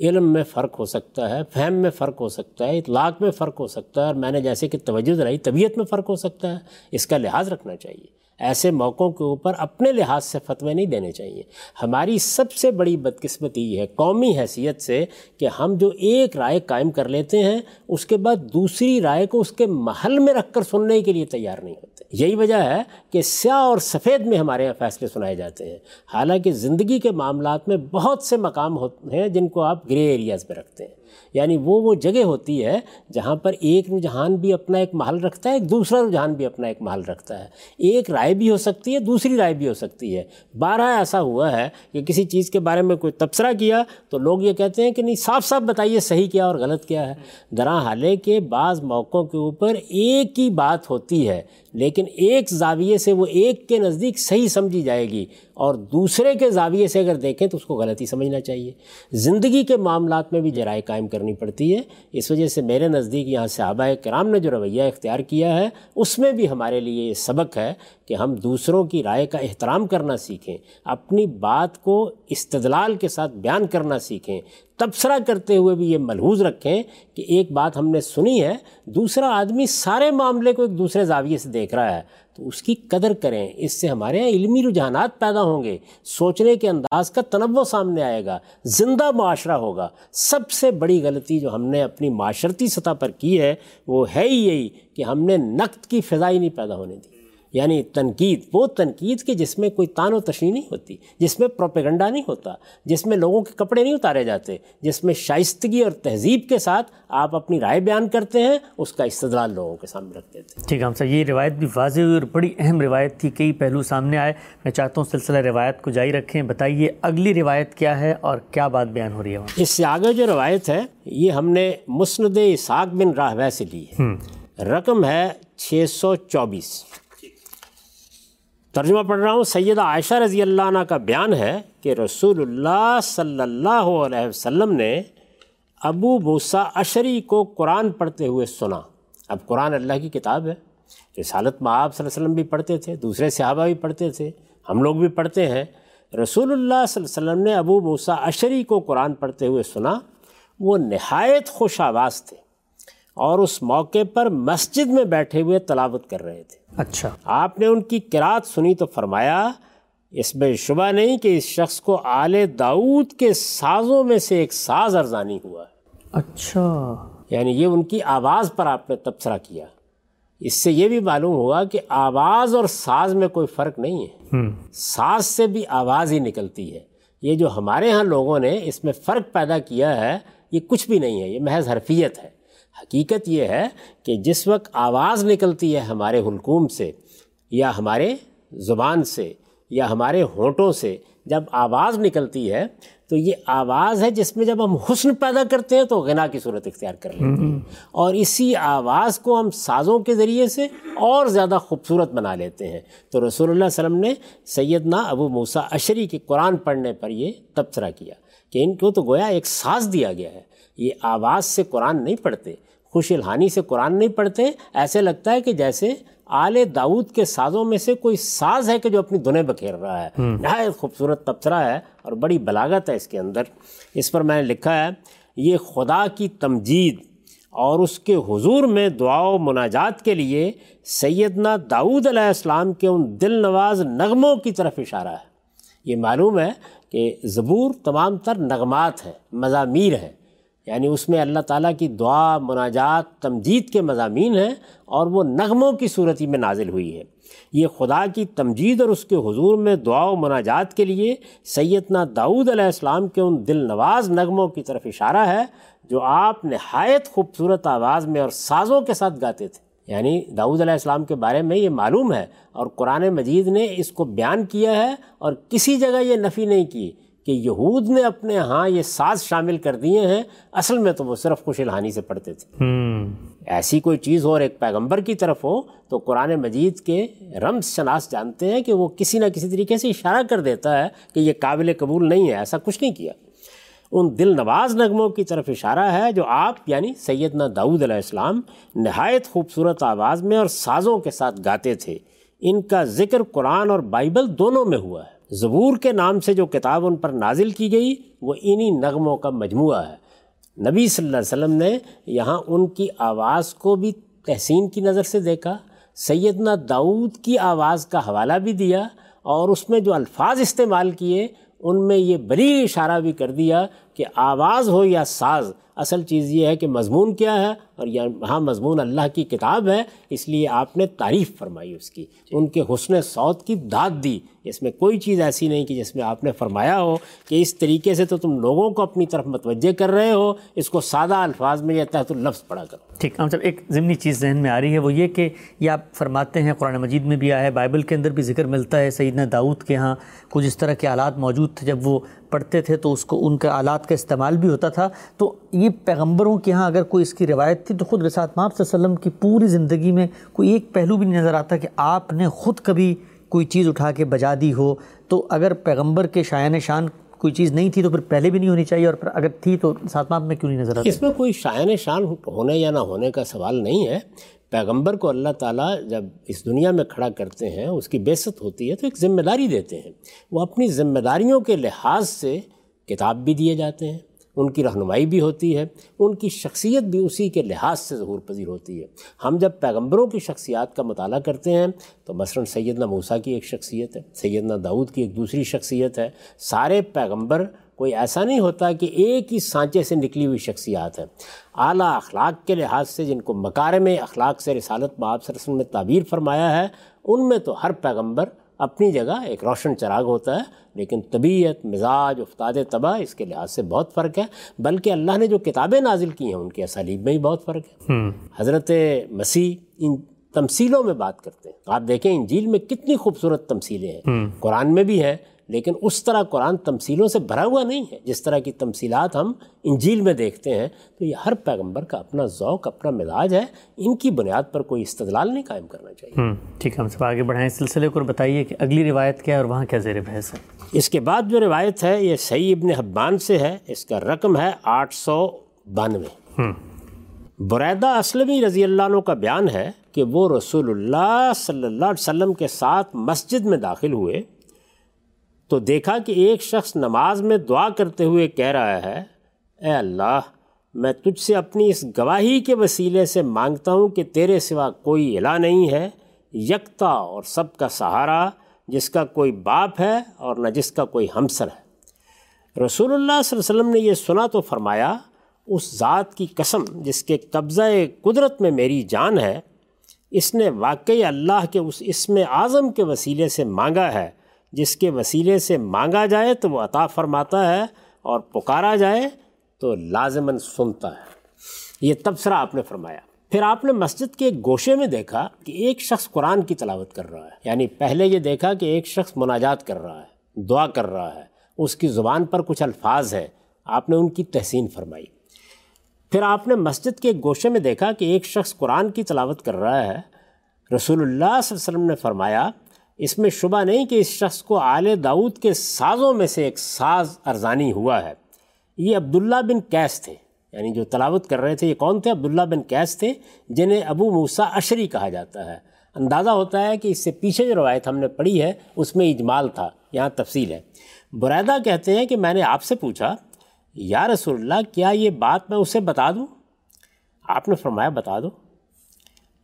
S2: علم میں فرق ہو سکتا ہے، فہم میں فرق ہو سکتا ہے، اطلاق میں فرق ہو سکتا ہے، اور میں نے جیسے کہ توجہ دلائی، طبیعت میں فرق ہو سکتا ہے، اس کا لحاظ رکھنا چاہیے۔ ایسے موقعوں کے اوپر اپنے لحاظ سے فتوے نہیں دینے چاہیے۔ ہماری سب سے بڑی بدقسمتی یہ ہے، قومی حیثیت سے کہ ہم جو ایک رائے قائم کر لیتے ہیں، اس کے بعد دوسری رائے کو اس کے محل میں رکھ کر سننے کے لیے تیار نہیں ہوتے۔ یہی وجہ ہے کہ سیاہ اور سفید میں ہمارے یہاں فیصلے سنائے جاتے ہیں۔ حالانکہ زندگی کے معاملات میں بہت سے مقام ہوتے ہیں جن کو آپ گرے ایریاز میں رکھتے ہیں۔ یعنی وہ وہ جگہ ہوتی ہے جہاں پر ایک رجحان بھی اپنا ایک محل رکھتا ہے، ایک دوسرا رجحان بھی اپنا ایک محل رکھتا ہے۔ ایک رائے بھی ہو سکتی ہے، دوسری رائے بھی ہو سکتی ہے۔ بارہ ایسا ہوا ہے کہ کسی چیز کے بارے میں کوئی تبصرہ کیا تو لوگ یہ کہتے ہیں کہ نہیں، صاف صاف بتائیے صحیح کیا اور غلط کیا ہے۔ درا حالے کے بعض موقعوں کے اوپر ایک ہی بات ہوتی ہے لیکن ایک زاویے سے وہ ایک کے نزدیک صحیح سمجھی جائے گی اور دوسرے کے زاویے سے اگر دیکھیں تو اس کو غلطی سمجھنا چاہیے۔ زندگی کے معاملات میں بھی جرائے قائم کرنی پڑتی ہے۔ اس وجہ سے میرے نزدیک یہاں صحابہ کرام نے جو رویہ اختیار کیا ہے، اس میں بھی ہمارے لیے یہ سبق ہے کہ ہم دوسروں کی رائے کا احترام کرنا سیکھیں، اپنی بات کو استدلال کے ساتھ بیان کرنا سیکھیں۔ تبصرہ کرتے ہوئے بھی یہ ملحوظ رکھیں کہ ایک بات ہم نے سنی ہے، دوسرا آدمی سارے معاملے کو ایک دوسرے زاویے سے دیکھ رہا ہے، تو اس کی قدر کریں، اس سے ہمارے یہاں علمی رجحانات پیدا ہوں گے، سوچنے کے انداز کا تنوع سامنے آئے گا، زندہ معاشرہ ہوگا۔ سب سے بڑی غلطی جو ہم نے اپنی معاشرتی سطح پر کی ہے، وہ ہے ہی یہی کہ ہم نے نقد کی فضائی نہیں پیدا ہونے دی۔ یعنی تنقید وہ تنقید کہ جس میں کوئی تان و تشریح نہیں ہوتی جس میں پروپیگنڈا نہیں ہوتا جس میں لوگوں کے کپڑے نہیں اتارے جاتے جس میں شائستگی اور تہذیب کے ساتھ آپ اپنی رائے بیان کرتے ہیں اس کا استدلال لوگوں کے سامنے رکھ دیتے
S1: ٹھیک ہے ہم سر یہ روایت بھی واضح ہوئی اور بڑی اہم روایت تھی کئی پہلو سامنے آئے۔ میں چاہتا ہوں سلسلہ روایت کو جاری رکھیں۔ بتائیے اگلی روایت کیا ہے اور کیا بات بیان ہو رہی ہے
S2: اس سے آگے جو روایت ہے یہ ہم نے مسند اساق بن راہوے سے لی ہے۔ رقم ہے چھ سو چوبیس۔ ترجمہ پڑھ رہا ہوں، سیدہ عائشہ رضی اللہ عنہ کا بیان ہے کہ رسول اللہ صلی اللہ علیہ وسلم نے ابو بوسا اشری کو قرآن پڑھتے ہوئے سنا۔ اب قرآن اللہ کی کتاب ہے۔ رسالت میں آپ صلی اللہ علیہ وسلم بھی پڑھتے تھے، دوسرے صحابہ بھی پڑھتے تھے، ہم لوگ بھی پڑھتے ہیں۔ رسول اللہ صلی اللہ علیہ وسلم نے ابو بوسا اشری کو قرآن پڑھتے ہوئے سنا۔ وہ نہایت خوش آواز تھے۔ اور اس موقع پر مسجد میں بیٹھے ہوئے تلاوت کر رہے تھے۔
S1: اچھا۔
S2: آپ نے ان کی کراط سنی تو فرمایا اس میں شبہ نہیں کہ اس شخص کو آل داود کے سازوں میں سے ایک ساز ارزانی ہوا۔ ہے
S1: اچھا۔
S2: یعنی یہ ان کی آواز پر آپ نے تبصرہ کیا۔ اس سے یہ بھی معلوم ہوا کہ آواز اور ساز میں کوئی فرق نہیں ہے۔ ساز سے بھی آواز ہی نکلتی ہے۔ یہ جو ہمارے ہاں لوگوں نے اس میں فرق پیدا کیا ہے یہ کچھ بھی نہیں ہے یہ محض حرفیت ہے۔ حقیقت یہ ہے کہ جس وقت آواز نکلتی ہے ہمارے حلقوم سے یا ہمارے زبان سے یا ہمارے ہونٹوں سے، جب آواز نکلتی ہے تو یہ آواز ہے جس میں جب ہم حسن پیدا کرتے ہیں تو غنا کی صورت اختیار کر لیتے ہیں۔ اور اسی آواز کو ہم سازوں کے ذریعے سے اور زیادہ خوبصورت بنا لیتے ہیں۔ تو رسول اللہ علیہ وسلم نے سیدنا ابو موسیٰ اشری کے قرآن پڑھنے پر یہ تبصرہ کیا کہ ان کو تو گویا ایک ساز دیا گیا ہے۔ یہ آواز سے قرآن نہیں پڑھتے۔ خوش الحانی سے قرآن نہیں پڑھتے ایسے لگتا ہے کہ جیسے آل داود کے سازوں میں سے کوئی ساز ہے کہ جو اپنی دنیں بکھیر رہا ہے۔ نہایت خوبصورت تبصرہ ہے اور بڑی بلاغت ہے اس کے اندر۔ اس پر میں نے لکھا ہے یہ خدا کی تمجید اور اس کے حضور میں دعا و مناجات کے لیے سیدنا داود علیہ السلام کے ان دل نواز نغموں کی طرف اشارہ ہے۔ یہ معلوم ہے کہ زبور تمام تر نغمات ہیں مضامیر ہیں۔ یعنی اس میں اللہ تعالیٰ کی دعا، مناجات، تمجید کے مضامین ہیں اور وہ نغموں کی صورتی میں نازل ہوئی ہے۔ یہ خدا کی تمجید اور اس کے حضور میں دعا و مناجات کے لیے سیدنا داؤد علیہ السلام کے ان دل نواز نغموں کی طرف اشارہ ہے، جو آپ نہایت خوبصورت آواز میں اور سازوں کے ساتھ گاتے تھے۔ یعنی داؤد علیہ السلام کے بارے میں یہ معلوم ہے اور قرآن مجید نے اس کو بیان کیا ہے اور کسی جگہ یہ نفی نہیں کی۔ کہ یہود نے اپنے ہاں یہ ساز شامل کر دیے ہیں اصل میں تو وہ صرف خوش الحانی سے پڑھتے تھے۔ ایسی کوئی چیز ہو اور ایک پیغمبر کی طرف ہو تو قرآن مجید کے رمز شناس جانتے ہیں کہ وہ کسی نہ کسی طریقے سے اشارہ کر دیتا ہے کہ یہ قابل قبول نہیں ہے ایسا کچھ نہیں کیا۔ ان دل نواز نغموں کی طرف اشارہ ہے جو آپ یعنی سیدنا داؤد علیہ السلام نہایت خوبصورت آواز میں اور سازوں کے ساتھ گاتے تھے۔ ان کا ذکر قرآن اور بائبل دونوں میں ہوا ہے۔ زبور کے نام سے جو کتاب ان پر نازل کی گئی، وہ انہی نغموں کا مجموعہ ہے۔ نبی صلی اللہ علیہ وسلم نے یہاں ان کی آواز کو بھی تحسین کی نظر سے دیکھا۔ سیدنا داؤد کی آواز کا حوالہ بھی دیا اور اس میں جو الفاظ استعمال کیے، ان میں یہ بڑی اشارہ بھی کر دیا کہ آواز ہو یا ساز، اصل چیز یہ ہے کہ مضمون کیا ہے۔ اور یہاں مضمون اللہ کی کتاب ہے اس لیے آپ نے تعریف فرمائی اس کی۔ ان کے حسن صوت کی داد دی۔ اس میں کوئی چیز ایسی نہیں کہ جس میں آپ نے فرمایا ہو کہ اس طریقے سے تو تم لوگوں کو اپنی طرف متوجہ کر رہے ہو اس کو سادہ الفاظ میں یہ تو لفظ پڑھا کرو۔
S1: ٹھیک ہم سب ایک ضمنی چیز ذہن میں آ رہی ہے وہ یہ کہ یہ آپ فرماتے ہیں قرآن مجید میں بھی آیا ہے بائبل کے اندر بھی ذکر ملتا ہے سیدنا داؤد کے ہاں کچھ اس طرح کے آلات موجود تھے۔ جب وہ پڑھتے تھے تو اس کو ان کے آلات کا استعمال بھی ہوتا تھا۔ تو یہ پیغمبروں کے ہاں اگر کوئی اس کی روایت تھی تو خود رسالت ماپ صلی اللہ علیہ وسلم کی پوری زندگی میں کوئی ایک پہلو بھی نہیں نظر آتا کہ آپ نے خود کبھی کوئی چیز اٹھا کے بجا دی ہو۔ تو اگر پیغمبر کے شایان شان کوئی چیز نہیں تھی تو پھر پہلے بھی نہیں ہونی چاہیے اور پھر اگر تھی تو ساتھ میں کیوں نہیں نظر آتا؟
S2: اس میں کوئی شایان شان ہونے یا نہ ہونے کا سوال نہیں ہے۔ پیغمبر کو اللہ تعالیٰ جب اس دنیا میں کھڑا کرتے ہیں، اس کی بیست ہوتی ہے تو ایک ذمہ داری دیتے ہیں۔ وہ اپنی ذمہ داریوں کے لحاظ سے کتاب بھی دیے جاتے ہیں۔ ان کی رہنمائی بھی ہوتی ہے، ان کی شخصیت بھی اسی کے لحاظ سے ظہور پذیر ہوتی ہے۔ ہم جب پیغمبروں کی شخصیات کا مطالعہ کرتے ہیں، تو مثلاً سیدنا موسیٰ کی ایک شخصیت ہے، سیدنا داؤد کی ایک دوسری شخصیت ہے۔ سارے پیغمبر، کوئی ایسا نہیں ہوتا کہ ایک ہی سانچے سے نکلی ہوئی شخصیات ہیں۔ اعلیٰ اخلاق کے لحاظ سے جن کو مکارم اخلاق سے رسالت باب وسلم نے تعبیر فرمایا ہے، ان میں تو ہر پیغمبر اپنی جگہ ایک روشن چراغ ہوتا ہے لیکن طبیعت مزاج افتاد تباہ اس کے لحاظ سے بہت فرق ہے۔ بلکہ اللہ نے جو کتابیں نازل کی ہیں ان کے اسالیب میں ہی بہت فرق ہے۔ حضرت مسیح ان تمثیلوں میں بات کرتے ہیں۔ آپ دیکھیں انجیل میں کتنی خوبصورت تمثیلیں ہیں۔ قرآن میں بھی ہیں لیکن اس طرح قرآن تمثیلوں سے بھرا ہوا نہیں ہے۔ جس طرح کی تمثیلات ہم انجیل میں دیکھتے ہیں تو یہ ہر پیغمبر کا اپنا ذوق اپنا مزاج ہے۔ ان کی بنیاد پر کوئی استدلال نہیں قائم کرنا چاہیے۔
S1: ٹھیک ہے ہم سب آگے بڑھائیں۔ سلسلے کو بتائیے کہ اگلی روایت کیا ہے اور وہاں کیا زیر بحث ہے؟
S2: اس کے بعد جو روایت ہے یہ صحیح ابن حبان سے ہے۔ اس کا رقم ہے آٹھ سو بانوے۔ بریدہ اسلمی رضی اللہ عنہ کا بیان ہے کہ وہ رسول اللہ صلی اللہ علیہ وسلم کے ساتھ مسجد میں داخل ہوئے۔ تو دیکھا کہ ایک شخص نماز میں دعا کرتے ہوئے کہہ رہا ہے، اے اللہ، میں تجھ سے اپنی اس گواہی کے وسیلے سے مانگتا ہوں کہ تیرے سوا کوئی الہ نہیں ہے، یکتا اور سب کا سہارا، جس کا کوئی باپ ہے اور نہ جس کا کوئی ہمسر ہے۔ رسول اللہ صلی اللہ علیہ وسلم نے یہ سنا تو فرمایا، اس ذات کی قسم جس کے قبضہ قدرت میں میری جان ہے، اس نے واقعی اللہ کے اس اسم اعظم کے وسیلے سے مانگا ہے۔ جس کے وسیلے سے مانگا جائے تو وہ عطا فرماتا ہے اور پکارا جائے تو لازماً سنتا ہے۔ یہ تبصرہ آپ نے فرمایا۔ پھر آپ نے مسجد کے ایک گوشے میں دیکھا کہ ایک شخص قرآن کی تلاوت کر رہا ہے۔ یعنی پہلے یہ دیکھا کہ ایک شخص مناجات کر رہا ہے، دعا کر رہا ہے۔ اس کی زبان پر کچھ الفاظ ہیں۔ آپ نے ان کی تحسین فرمائی۔ پھر آپ نے مسجد کے ایک گوشے میں دیکھا کہ ایک شخص قرآن کی تلاوت کر رہا ہے۔ رسول اللہ صلی اللہ علیہ وسلم نے فرمایا اس میں شبہ نہیں کہ اس شخص کو آل داود کے سازوں میں سے ایک ساز ارزانی ہوا ہے۔ یہ عبداللہ بن کیس تھے۔ یعنی جو تلاوت کر رہے تھے، یہ کون تھے؟ عبداللہ بن کیس تھے، جنہیں ابو موسا اشری کہا جاتا ہے۔ اندازہ ہوتا ہے کہ اس سے پیچھے جو روایت ہم نے پڑھی ہے، اس میں اجمال تھا۔ یہاں تفصیل ہے۔ بریدہ کہتے ہیں کہ میں نے آپ سے پوچھا، یا رسول اللہ، کیا یہ بات میں اسے بتا دوں؟ آپ نے فرمایا، بتا دو۔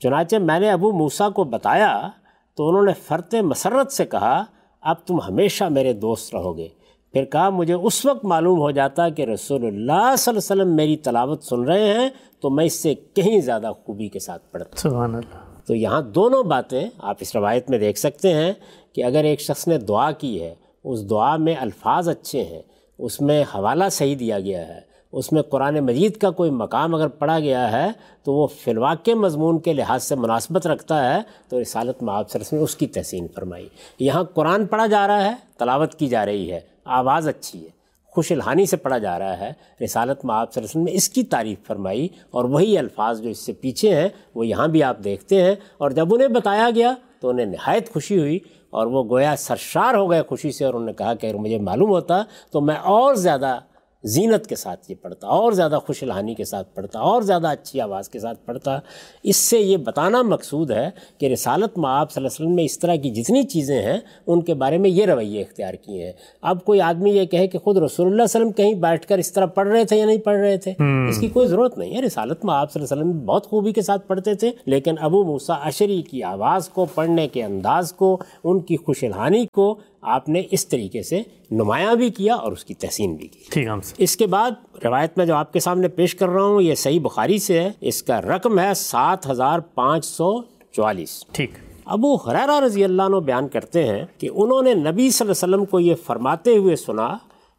S2: چنانچہ میں نے ابو موسا کو بتایا تو انہوں نے فرت مسرت سے کہا اب تم ہمیشہ میرے دوست رہو گے پھر کہا مجھے اس وقت معلوم ہو جاتا کہ رسول اللہ صلی اللہ علیہ وسلم میری تلاوت سن رہے ہیں تو میں اس سے کہیں زیادہ خوبی کے ساتھ پڑھتا
S1: سبحان اللہ۔
S2: تو یہاں دونوں باتیں آپ اس روایت میں دیکھ سکتے ہیں کہ اگر ایک شخص نے دعا کی ہے اس دعا میں الفاظ اچھے ہیں اس میں حوالہ صحیح دیا گیا ہے اس میں قرآن مجید کا کوئی مقام اگر پڑھا گیا ہے، تو وہ فی الواقع مضمون کے لحاظ سے مناسبت رکھتا ہے۔ تو رسالت معاب سرس نے اس کی تحسین فرمائی۔ یہاں قرآن پڑھا جا رہا ہے، تلاوت کی جا رہی ہے۔ آواز اچھی ہے۔ خوش الحانی سے پڑھا جا رہا ہے۔ رسالت معاب سرس نے اس کی تعریف فرمائی اور وہی الفاظ جو اس سے پیچھے ہیں، وہ یہاں بھی آپ دیکھتے ہیں۔ اور جب انہیں بتایا گیا، تو انہیں نہایت خوشی ہوئی اور وہ گویا سرشار ہو گئے خوشی سے اور انہوں نے کہا کہ اگر مجھے معلوم ہوتا تو میں اور زیادہ زینت کے ساتھ یہ پڑھتا اور زیادہ خوش الحانی کے ساتھ پڑھتا اور زیادہ اچھی آواز کے ساتھ پڑھتا۔ اس سے یہ بتانا مقصود ہے کہ رسالت میں آپ صلی اللہ علیہ وسلم میں اس طرح کی جتنی چیزیں ہیں ان کے بارے میں یہ رویے اختیار کیے ہیں۔ اب کوئی آدمی یہ کہے کہ خود رسول اللہ علیہ وسلم کہیں بیٹھ کر اس طرح پڑھ رہے تھے یا نہیں پڑھ رہے تھے اس کی کوئی ضرورت نہیں ہے۔ رسالت میں آپ صلی اللہ علیہ وسلم بہت خوبی کے ساتھ پڑھتے تھے لیکن ابو موسا اشری کی آواز کو پڑھنے کے انداز کو ان کی خوش الحانی کو آپ نے اس طریقے سے نمایاں بھی کیا اور اس کی تحسین بھی کی۔
S1: ٹھیک
S2: اس کے بعد روایت میں جو آپ کے سامنے پیش کر رہا ہوں یہ صحیح بخاری سے ہے۔ اس کا رقم ہے سات ہزار پانچ سو چوالیس۔
S1: ٹھیک۔
S2: ابو حرارہ رضی اللہ عنہ بیان کرتے ہیں کہ انہوں نے نبی صلی اللہ علیہ وسلم کو یہ فرماتے ہوئے سنا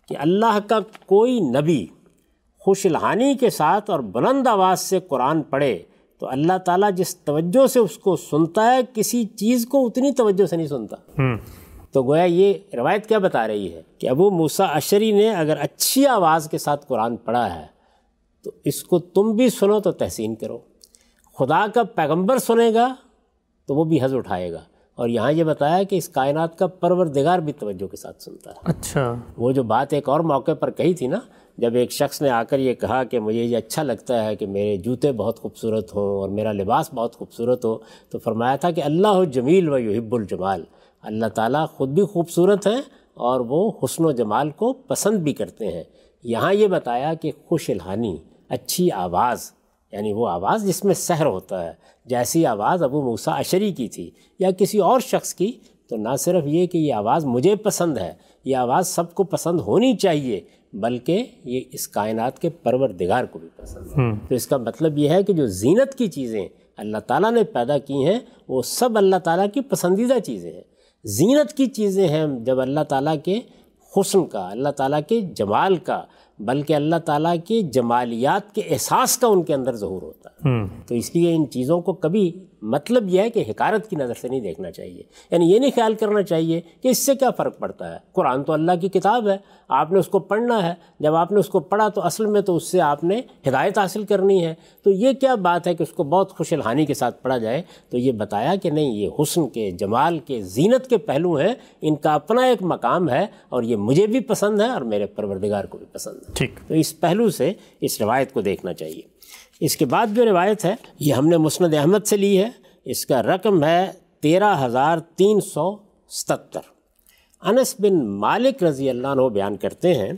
S2: کہ اللہ کا کوئی نبی خوش الحانی کے ساتھ اور بلند آواز سے قرآن پڑھے تو اللہ تعالیٰ جس توجہ سے اس کو سنتا ہے کسی چیز کو اتنی توجہ سے نہیں سنتا۔ تو گویا یہ روایت کیا بتا رہی ہے کہ ابو موسا اشری نے اگر اچھی آواز کے ساتھ قرآن پڑھا ہے تو اس کو تم بھی سنو تو تحسین کرو۔ خدا کا پیغمبر سنے گا تو وہ بھی حض اٹھائے گا۔ اور یہاں یہ بتایا کہ اس کائنات کا پروردگار بھی توجہ کے ساتھ سنتا ہے۔
S1: اچھا۔
S2: وہ جو بات ایک اور موقع پر کہی تھی نا جب ایک شخص نے آ کر یہ کہا کہ مجھے یہ اچھا لگتا ہے کہ میرے جوتے بہت خوبصورت ہوں اور میرا لباس بہت خوبصورت ہو تو فرمایا تھا کہ اللہ جمیل و یحب الجمال۔ اللہ تعالیٰ خود بھی خوبصورت ہیں اور وہ حسن و جمال کو پسند بھی کرتے ہیں۔ یہاں یہ بتایا کہ خوش الحانی اچھی آواز یعنی وہ آواز جس میں سحر ہوتا ہے۔ جیسی آواز ابو موسا اشری کی تھی یا کسی اور شخص کی تو نہ صرف یہ کہ یہ آواز مجھے پسند ہے یہ آواز سب کو پسند ہونی چاہیے بلکہ یہ اس کائنات کے پروردگار کو بھی پسند ہے۔ تو اس کا مطلب یہ ہے کہ جو زینت کی چیزیں اللہ تعالیٰ نے پیدا کی ہیں وہ سب اللہ تعالیٰ کی پسندیدہ چیزیں ہیں۔ زینت کی چیزیں ہیں جب اللہ تعالیٰ کے حسن کا اللہ تعالیٰ کے جمال کا بلکہ اللہ تعالیٰ کے جمالیات کے احساس کا ان کے اندر ظہور ہوتا ہے۔ تو اس لیے ان چیزوں کو کبھی مطلب یہ ہے کہ حکارت کی نظر سے نہیں دیکھنا چاہیے۔ یعنی یہ نہیں خیال کرنا چاہیے کہ اس سے کیا فرق پڑتا ہے۔ قرآن تو اللہ کی کتاب ہے آپ نے اس کو پڑھنا ہے۔ جب آپ نے اس کو پڑھا تو اصل میں تو اس سے آپ نے ہدایت حاصل کرنی ہے۔ تو یہ کیا بات ہے کہ اس کو بہت خوش الحانی کے ساتھ پڑھا جائے؟ تو یہ بتایا کہ نہیں یہ حسن کے جمال کے زینت کے پہلو ہیں۔ ان کا اپنا ایک مقام ہے اور یہ مجھے بھی پسند ہے اور میرے پروردگار کو بھی پسند ہے۔
S1: ٹھیک۔
S2: تو اس پہلو سے اس روایت کو دیکھنا چاہیے۔ اس کے بعد جو روایت ہے، یہ ہم نے مسند احمد سے لی ہے، اس کا رقم ہے تیرہ ہزار تین سو ستر انس بن مالک رضی اللہ عنہ بیان کرتے ہیں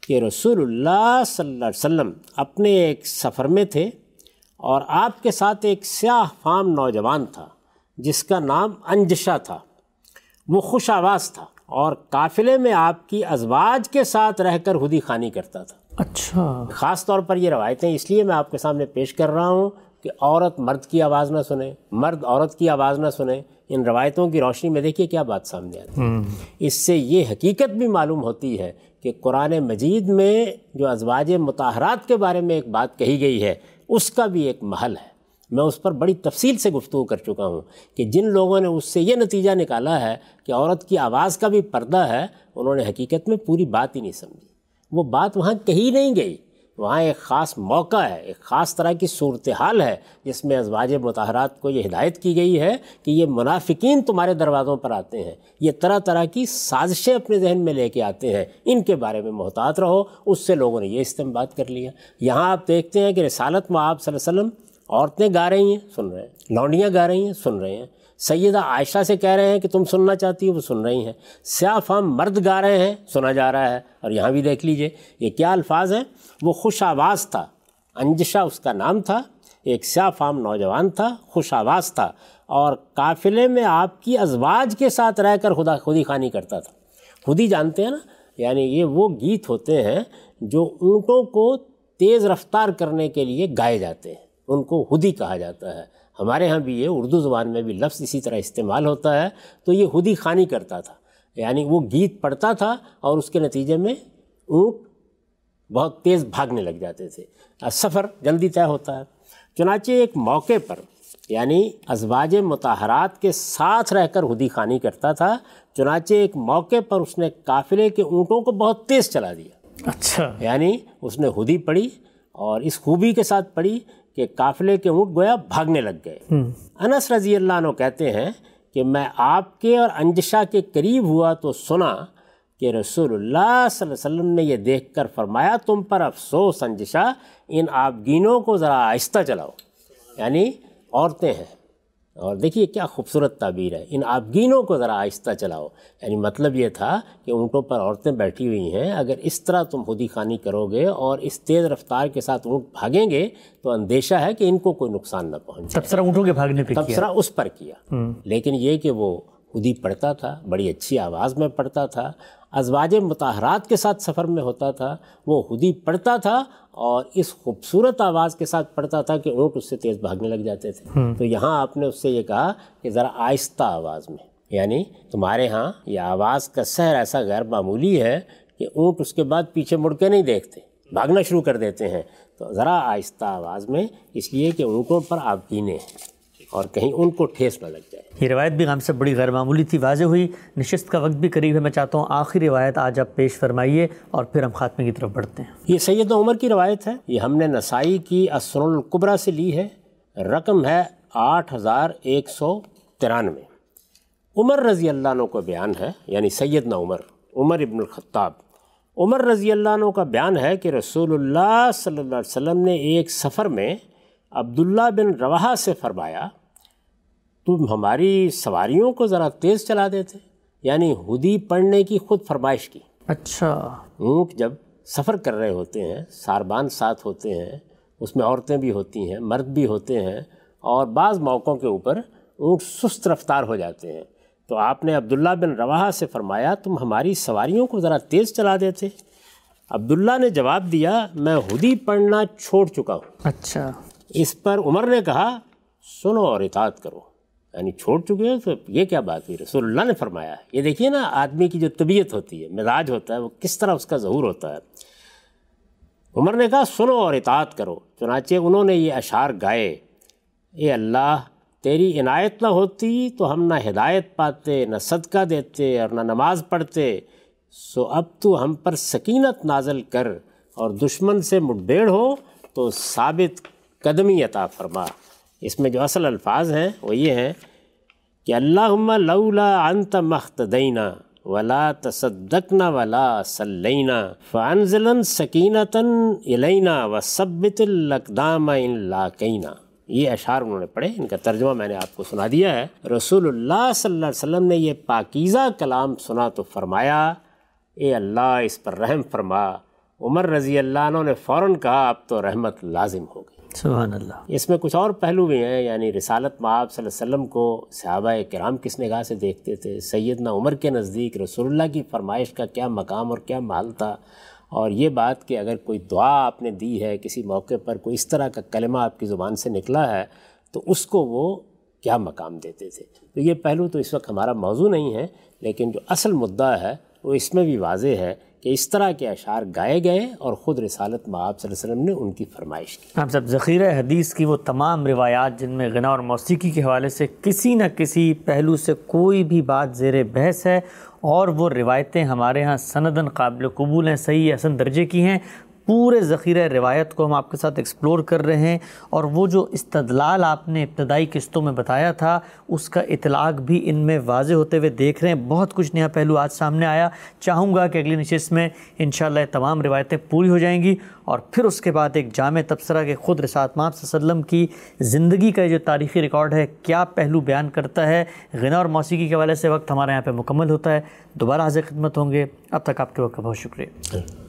S2: کہ رسول اللہ صلی اللہ علیہ وسلم اپنے ایک سفر میں تھے اور آپ کے ساتھ ایک سیاہ فام نوجوان تھا، جس کا نام انجشا تھا۔ وہ خوش آواز تھا اور قافلے میں آپ کی ازواج کے ساتھ رہ کر ہدی خانی کرتا تھا۔
S1: اچھا۔
S2: خاص طور پر یہ روایتیں اس لیے میں آپ کے سامنے پیش کر رہا ہوں کہ عورت مرد کی آواز نہ سنیں مرد عورت کی آواز نہ سنیں ان روایتوں کی روشنی میں دیکھیے کیا بات سامنے آتی ہے۔ اس سے یہ حقیقت بھی معلوم ہوتی ہے کہ قرآن مجید میں جو ازواج متحرات کے بارے میں ایک بات کہی گئی ہے اس کا بھی ایک محل ہے۔ میں اس پر بڑی تفصیل سے گفتگو کر چکا ہوں کہ جن لوگوں نے اس سے یہ نتیجہ نکالا ہے کہ عورت کی آواز کا بھی پردہ ہے انہوں نے حقیقت میں پوری بات ہی نہیں سمجھی۔ وہ بات وہاں کہی نہیں گئی۔ وہاں ایک خاص موقع ہے، ایک خاص طرح کی صورتحال ہے، جس میں ازواج متحرات کو یہ ہدایت کی گئی ہے کہ یہ منافقین تمہارے دروازوں پر آتے ہیں۔ یہ طرح طرح کی سازشیں اپنے ذہن میں لے کے آتے ہیں۔ ان کے بارے میں محتاط رہو، اس سے لوگوں نے یہ استعمال کر لیا۔ یہاں آپ دیکھتے ہیں کہ رسالت میں آپ صلی اللہ علیہ وسلم عورتیں گا رہی ہیں، سن رہے ہیں، لونڈیاں گا رہی ہیں، سن رہے ہیں۔ سیدہ عائشہ سے کہہ رہے ہیں کہ تم سننا چاہتی ہو، وہ سن رہی ہیں۔ سیاہ فام مرد گا رہے ہیں، سنا جا رہا ہے۔ اور یہاں بھی دیکھ لیجیے، یہ کیا الفاظ ہیں؟ وہ خوش آواز تھا۔ انجشا اس کا نام تھا۔ ایک سیاہ فام نوجوان تھا، خوش آواز تھا۔ اور قافلے میں آپ کی ازواج کے ساتھ رہ کر خدا، خودی خانی کرتا تھا۔ خودی جانتے ہیں نا؟ یعنی یہ وہ گیت ہوتے ہیں جو اونٹوں کو تیز رفتار کرنے کے لیے گائے جاتے ہیں۔ ان کو ہدی کہا جاتا ہے۔ ہمارے ہاں بھی یہ اردو زبان میں بھی لفظ اسی طرح استعمال ہوتا ہے تو یہ ہدی خانی کرتا تھا۔ یعنی وہ گیت پڑھتا تھا اور اس کے نتیجے میں اونٹ بہت تیز بھاگنے لگ جاتے تھے۔ سفر جلدی طے ہوتا ہے۔ چنانچہ ایک موقع پر یعنی ازواج متحرات کے ساتھ رہ کر ہدی خانی کرتا تھا چنانچہ ایک موقع پر اس نے قافلے کے اونٹوں کو بہت تیز چلا دیا۔
S1: اچھا۔
S2: یعنی اس نے ہدی پڑھی اور اس خوبی کے ساتھ پڑھی کہ قافلے کے اونٹ گویا بھاگنے لگ گئے۔ انس رضی اللہ عنہ کہتے ہیں کہ میں آپ کے اور انجشا کے قریب ہوا تو سنا کہ رسول اللہ صلی اللہ علیہ وسلم نے یہ دیکھ کر فرمایا تم پر افسوس انجشا ان آبگینوں کو ذرا آہستہ چلاؤ۔ یعنی عورتیں ہیں۔ اور دیکھیے کیا خوبصورت تعبیر ہے۔ ان آبگینوں کو ذرا آہستہ چلاؤ۔ یعنی مطلب یہ تھا کہ اونٹوں پر عورتیں بیٹھی ہوئی ہیں۔ اگر اس طرح تم خودی خانی کرو گے اور اس تیز رفتار کے ساتھ اونٹ بھاگیں گے تو اندیشہ ہے کہ ان کو کوئی نقصان نہ پہنچے۔
S1: تبصرہ اونٹوں کے بھاگنے پہ
S2: تبصرہ اس پر کیا۔ لیکن یہ کہ وہ خود ہی پڑھتا تھا بڑی اچھی آواز میں پڑھتا تھا ازواج متحرات کے ساتھ سفر میں ہوتا تھا وہ ہی پڑھتا تھا اور اس خوبصورت آواز کے ساتھ پڑھتا تھا کہ اونٹ اس سے تیز بھاگنے لگ جاتے تھے۔ تو یہاں آپ نے اس سے یہ کہا کہ ذرا آہستہ آواز میں یعنی تمہارے ہاں یہ آواز کا سحر ایسا غیر معمولی ہے کہ اونٹ اس کے بعد پیچھے مڑ کے نہیں دیکھتے بھاگنا شروع کر دیتے ہیں۔ تو ذرا آہستہ آواز میں اس لیے کہ اونٹوں پر آپ پینے ہیں۔ اور کہیں ان کو ٹھیس نہ لگ جائے۔
S1: یہ روایت بھی غم سے بڑی غیر معمولی تھی واضح ہوئی۔ نشست کا وقت بھی قریب ہے میں چاہتا ہوں آخری روایت آج آپ پیش فرمائیے اور پھر ہم خاتمے کی طرف بڑھتے ہیں۔
S2: یہ سید عمر کی روایت ہے۔ یہ ہم نے نسائی کی اسر القبرا سے لی ہے۔ رقم ہے آٹھ ہزار ایک سو ترانوے۔ عمر رضی اللہ عنہ کو بیان ہے یعنی سیدنا عمر عمر ابن الخطاب۔ عمر رضی اللہ عنہ کا بیان ہے کہ رسول اللہ صلی اللہ علیہ وسلم نے ایک سفر میں عبداللہ بن روا سے فرمایا تم ہماری سواریوں کو ذرا تیز چلا دیتے یعنی ہدی پڑھنے کی خود فرمائش کی۔
S1: اچھا۔
S2: اونٹ جب سفر کر رہے ہوتے ہیں ساربان ساتھ ہوتے ہیں اس میں عورتیں بھی ہوتی ہیں مرد بھی ہوتے ہیں اور بعض موقعوں کے اوپر اونٹ سست رفتار ہو جاتے ہیں تو آپ نے عبداللہ بن روا سے فرمایا تم ہماری سواریوں کو ذرا تیز چلا دیتے۔ عبداللہ نے جواب دیا میں ہدی پڑھنا چھوڑ چکا ہوں۔
S1: اچھا۔
S2: اس پر عمر نے کہا، سنو اور اطاعت کرو۔ یعنی چھوڑ چکے ہیں تو یہ کیا بات ہوئی؟ رسول اللہ نے فرمایا ہے یہ دیکھیے نا، آدمی کی جو طبیعت ہوتی ہے، مزاج ہوتا ہے، وہ کس طرح اس کا ظہور ہوتا ہے۔ عمر نے کہا، سنو اور اطاعت کرو۔ چنانچہ انہوں نے یہ اشعار گائے، اے اللہ، تیری عنایت نہ ہوتی تو ہم نہ ہدایت پاتے، نہ صدقہ دیتے اور نہ نماز پڑھتے۔ سو اب تو ہم پر سکینت نازل کر اور دشمن سے مٹبیڑ ہو تو ثابت قدمی عطا فرما۔ اس میں جو اصل الفاظ ہیں وہ یہ ہیں کہ اللہ لولا انت مختدینہ ولا تصدقنا ولا صلینا فانزلن سکینتاً علینا و صبت الاقدام ان لاقینہ یہ اشعار انہوں نے پڑھے، ان کا ترجمہ میں نے آپ کو سنا دیا ہے۔ رسول اللہ صلی اللہ علیہ وسلم نے یہ پاکیزہ کلام سنا تو فرمایا، اے اللہ اس پر رحم فرما۔ عمر رضی اللہ عنہ نے فوراً کہا، اب تو رحمت لازم ہو۔
S1: سبحان اللہ۔
S2: اس میں کچھ اور پہلو بھی ہیں یعنی رسالت معاب صلی اللہ علیہ وسلم کو صحابہ کرام کس نگاہ سے دیکھتے تھے؟ سیدنا عمر کے نزدیک رسول اللہ کی فرمائش کا کیا مقام اور کیا محل تھا؟ اور یہ بات کہ اگر کوئی دعا آپ نے دی ہے، کسی موقع پر کوئی اس طرح کا کلمہ آپ کی زبان سے نکلا ہے، تو اس کو وہ کیا مقام دیتے تھے؟ تو یہ پہلو تو اس وقت ہمارا موضوع نہیں ہے، لیکن جو اصل مدعا ہے، وہ اس میں بھی واضح ہے کہ اس طرح کے اشعار گائے گئے اور خود رسالت مآب صلی اللہ علیہ وسلم نے ان کی فرمائش کی۔
S1: ہم سب ذخیرہ حدیث کی وہ تمام روایات جن میں غنا اور موسیقی کے حوالے سے کسی نہ کسی پہلو سے کوئی بھی بات زیر بحث ہے اور وہ روایتیں ہمارے ہاں سندن قابل قبول ہیں، صحیح حسن درجے کی ہیں پورے ذخیرہ روایت کو ہم آپ کے ساتھ ایکسپلور کر رہے ہیں اور وہ جو استدلال آپ نے ابتدائی قسطوں میں بتایا تھا، اس کا اطلاق بھی ان میں واضح ہوتے ہوئے دیکھ رہے ہیں۔ بہت کچھ نیا پہلو آج سامنے آیا۔ چاہوں گا کہ اگلی نشست میں انشاءاللہ تمام روایتیں پوری ہو جائیں گی اور پھر اس کے بعد ایک جامع تبصرہ کے خود رسات ماب صلی اللہ علیہ وسلم کی زندگی کا جو تاریخی ریکارڈ ہے، کیا پہلو بیان کرتا ہے؟ غنا اور موسیقی کے حوالے سے وقت ہمارے یہاں پہ مکمل ہوتا ہے۔ دوبارہ حاضر خدمت ہوں گے۔ اب تک آپ کے وقت کا بہت شکریہ۔ جی۔